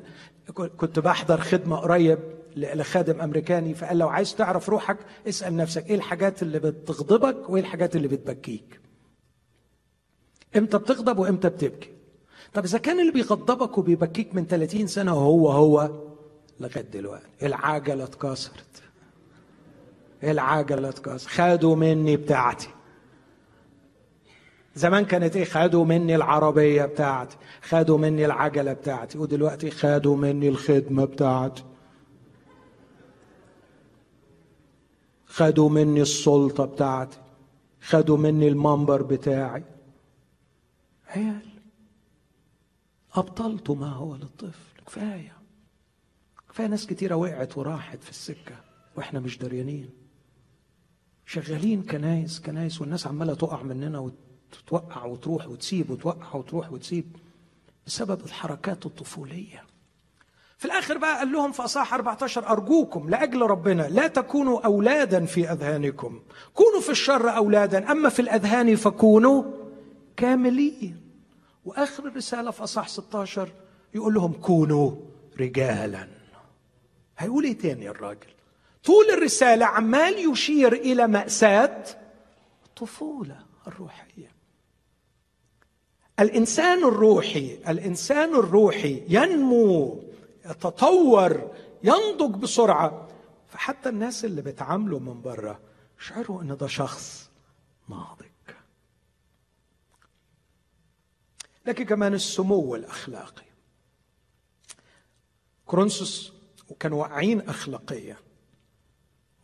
كنت بحضر خدمة قريب لخادم أمريكاني فقال لو عايز تعرف روحك اسأل نفسك إيه الحاجات اللي بتغضبك وإيه الحاجات اللي بتبكيك. إمتى بتغضب وإمتى بتبكي؟ طب إذا كان اللي بيغضبك وبيبكيك من 30 سنة هو هو لغاية دلوقتي. العجلة اتكسرت. العجلة اتكسرت. خدوا مني بتاعتي. زمان كانت إيه؟ خدوا مني العربية بتاعتي خدوا مني العجلة بتاعتي ودلوقتي خدوا مني الخدمة بتاعتي خدوا مني السلطة بتاعتي خدوا مني المنبر بتاعي. عيال ابطلت ما هو للطفل كفاية. كفاية ناس كتيرة وقعت وراحت في السكة وإحنا مش دريانين شغالين كنايس كنايس والناس عمالة تقع مننا وتوقع وتروح وتسيب وتوقع وتروح وتسيب بسبب الحركات الطفولية. في الآخر بقى قال لهم في أصحاح 14 أرجوكم لأجل ربنا لا تكونوا أولادا في أذهانكم. كونوا في الشر أولادا أما في الأذهان فكونوا كاملين. وآخر الرسالة في اصح 16 يقول لهم كونوا رجالا. هيقول إيه تاني الراجل؟ طول الرسالة عمال يشير إلى مأساة الطفولة الروحية. الإنسان الروحي الإنسان الروحي ينمو يتطور ينضج بسرعة. فحتى الناس اللي بتعامله من بره شعروا إن ده شخص ناضج. لكن كمان السمو الاخلاقي كورنثوس وكانوا واقعين اخلاقيا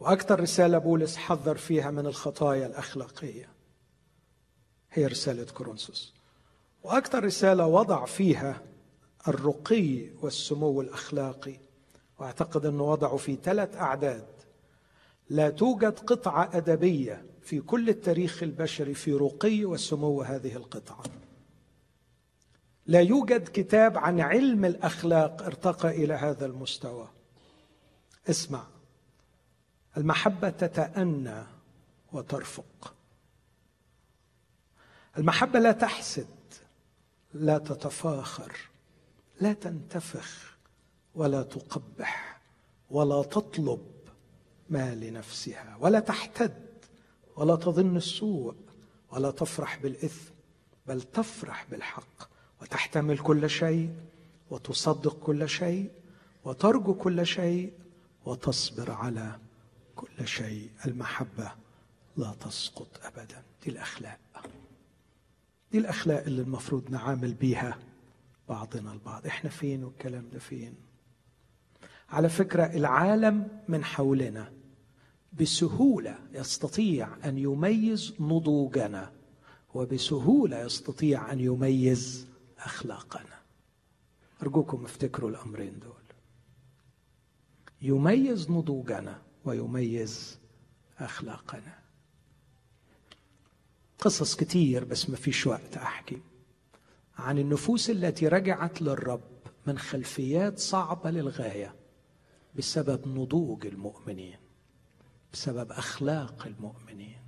وأكثر رسالة بولس حذر فيها من الخطايا الأخلاقية. هي رسالة كورنثوس. وأكثر رسالة وضع فيها الرقي والسمو الأخلاقي. وأعتقد أنه وضعه في ثلاث أعداد. لا توجد قطعة أدبية في كل التاريخ البشري في رقي وسمو هذه القطعة. لا يوجد كتاب عن علم الأخلاق ارتقى إلى هذا المستوى. اسمع. المحبة تتأنى وترفق. المحبة لا تحسد. لا تتفاخر لا تنتفخ ولا تقبح ولا تطلب ما لنفسها ولا تحتد ولا تظن السوء ولا تفرح بالإثم بل تفرح بالحق وتحتمل كل شيء وتصدق كل شيء وترجو كل شيء وتصبر على كل شيء. المحبة لا تسقط ابدا. دي الأخلاق. دي الأخلاق اللي المفروض نعامل بيها بعضنا البعض. إحنا فين والكلام ده فين؟ على فكرة العالم من حولنا بسهولة يستطيع أن يميز نضوجنا وبسهولة يستطيع أن يميز أخلاقنا. أرجوكم افتكروا الأمرين دول. يميز نضوجنا ويميز أخلاقنا. قصص كتير بس ما فيش وقت أحكي. عن النفوس التي رجعت للرب من خلفيات صعبة للغاية بسبب نضوج المؤمنين بسبب أخلاق المؤمنين.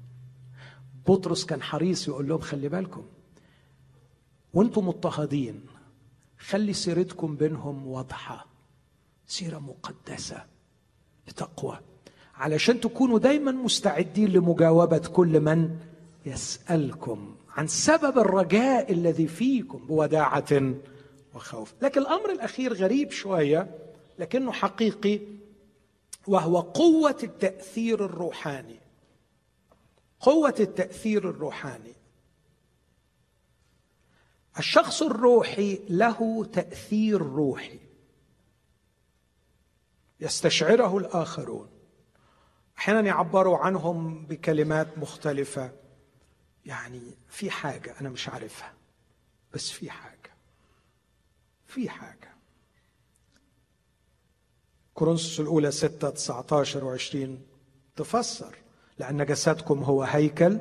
بطرس كان حريص يقول لهم خلي بالكم وأنتم مضطهدين خلي سيرتكم بينهم واضحة سيرة مقدسة بتقوى علشان تكونوا دايما مستعدين لمجاوبة كل من يسألكم عن سبب الرجاء الذي فيكم بوداعة وخوف. لكن الأمر الأخير غريب شوية لكنه حقيقي وهو قوة التأثير الروحاني. قوة التأثير الروحاني. الشخص الروحي له تأثير روحي. يستشعره الآخرون. أحيانا يعبروا عنهم بكلمات مختلفة. يعني في حاجة أنا مش عارفها بس في حاجة في حاجة. كورنثوس الأولى 6 19 و20 تفسر لأن جسدكم هو هيكل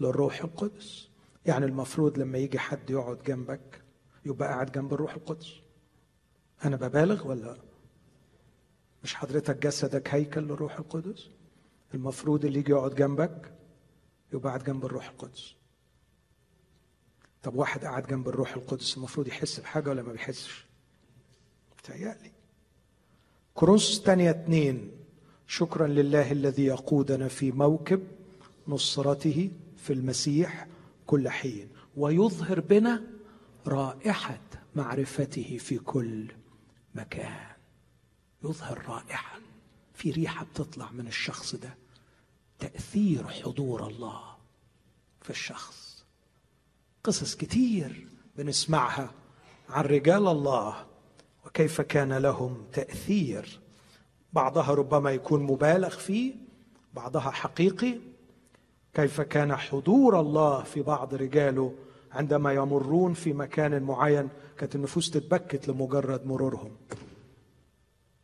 للروح القدس. يعني المفروض لما يجي حد يقعد جنبك يبقى قاعد جنب الروح القدس. أنا ببالغ ولا مش حضرتك جسدك هيكل للروح القدس؟ المفروض اللي يجي يقعد جنبك يبقى قاعد جنب الروح القدس. طب واحد قاعد جنب الروح القدس المفروض يحس بحاجة ولا ما بيحسش؟ بتهيألي كورنثوس الثانية اتنين. شكرا لله الذي يقودنا في موكب نصرته في المسيح كل حين ويظهر بنا رائحة معرفته في كل مكان. يظهر رائحة في ريحة بتطلع من الشخص ده. تأثير حضور الله في الشخص. قصص كتير بنسمعها عن رجال الله وكيف كان لهم تأثير. بعضها ربما يكون مبالغ فيه بعضها حقيقي. كيف كان حضور الله في بعض رجاله عندما يمرون في مكان معين كانت النفوس تتبكت لمجرد مرورهم.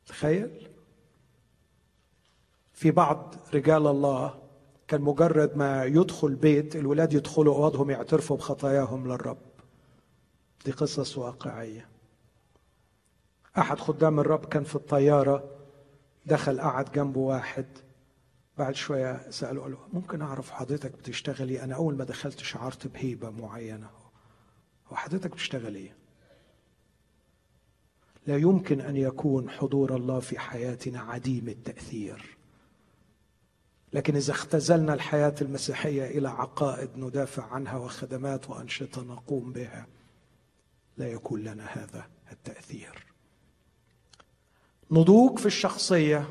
تخيل؟ في بعض رجال الله كان مجرد ما يدخل بيت الولاد يدخلوا أوضهم يعترفوا بخطاياهم للرب. دي قصص واقعية. أحد خدام الرب كان في الطيارة دخل قعد جنبه واحد. بعد شوية سألوا قالوا ممكن أعرف حضرتك بتشتغلي أنا أول ما دخلت شعرت بهيبة معينة هو حضرتك بتشتغل إيه؟ لا يمكن أن يكون حضور الله في حياتنا عديم التأثير. لكن إذا اختزلنا الحياة المسيحية إلى عقائد ندافع عنها وخدمات وأنشطة نقوم بها لا يكون لنا هذا التأثير. نضوج في الشخصية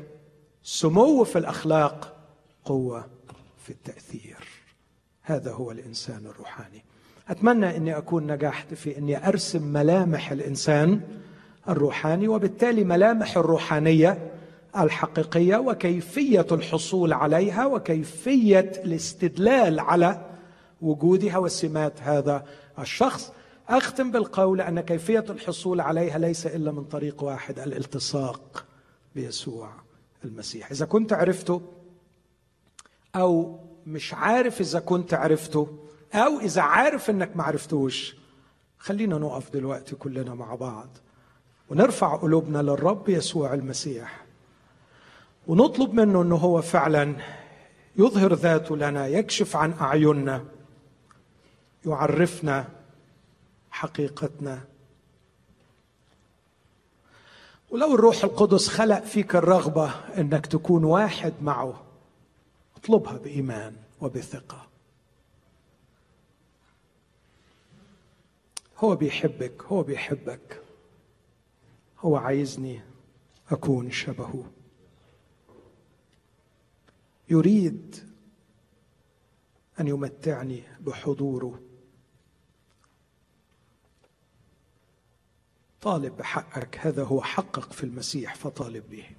سمو في الأخلاق قوة في التأثير. هذا هو الإنسان الروحاني. أتمنى أني أكون نجحت في أني أرسم ملامح الإنسان الروحاني وبالتالي ملامح الروحانية الحقيقية وكيفية الحصول عليها وكيفية الاستدلال على وجودها وسمات هذا الشخص. أختم بالقول أن كيفية الحصول عليها ليس إلا من طريق واحد الالتصاق بيسوع المسيح. إذا كنت عرفته أو مش عارف إذا كنت عرفته أو إذا عارف إنك ما عرفتوش خلينا نقف دلوقتي كلنا مع بعض ونرفع قلوبنا للرب يسوع المسيح. ونطلب منه إنه هو فعلا يظهر ذاته لنا يكشف عن أعيننا يعرفنا حقيقتنا. ولو الروح القدس خلق فيك الرغبة إنك تكون واحد معه اطلبها بإيمان وبثقة. هو بيحبك هو بيحبك هو عايزني أكون شبهه. يريد أن يمتعني بحضوره. طالب بحقك هذا هو حقك في المسيح فطالب به.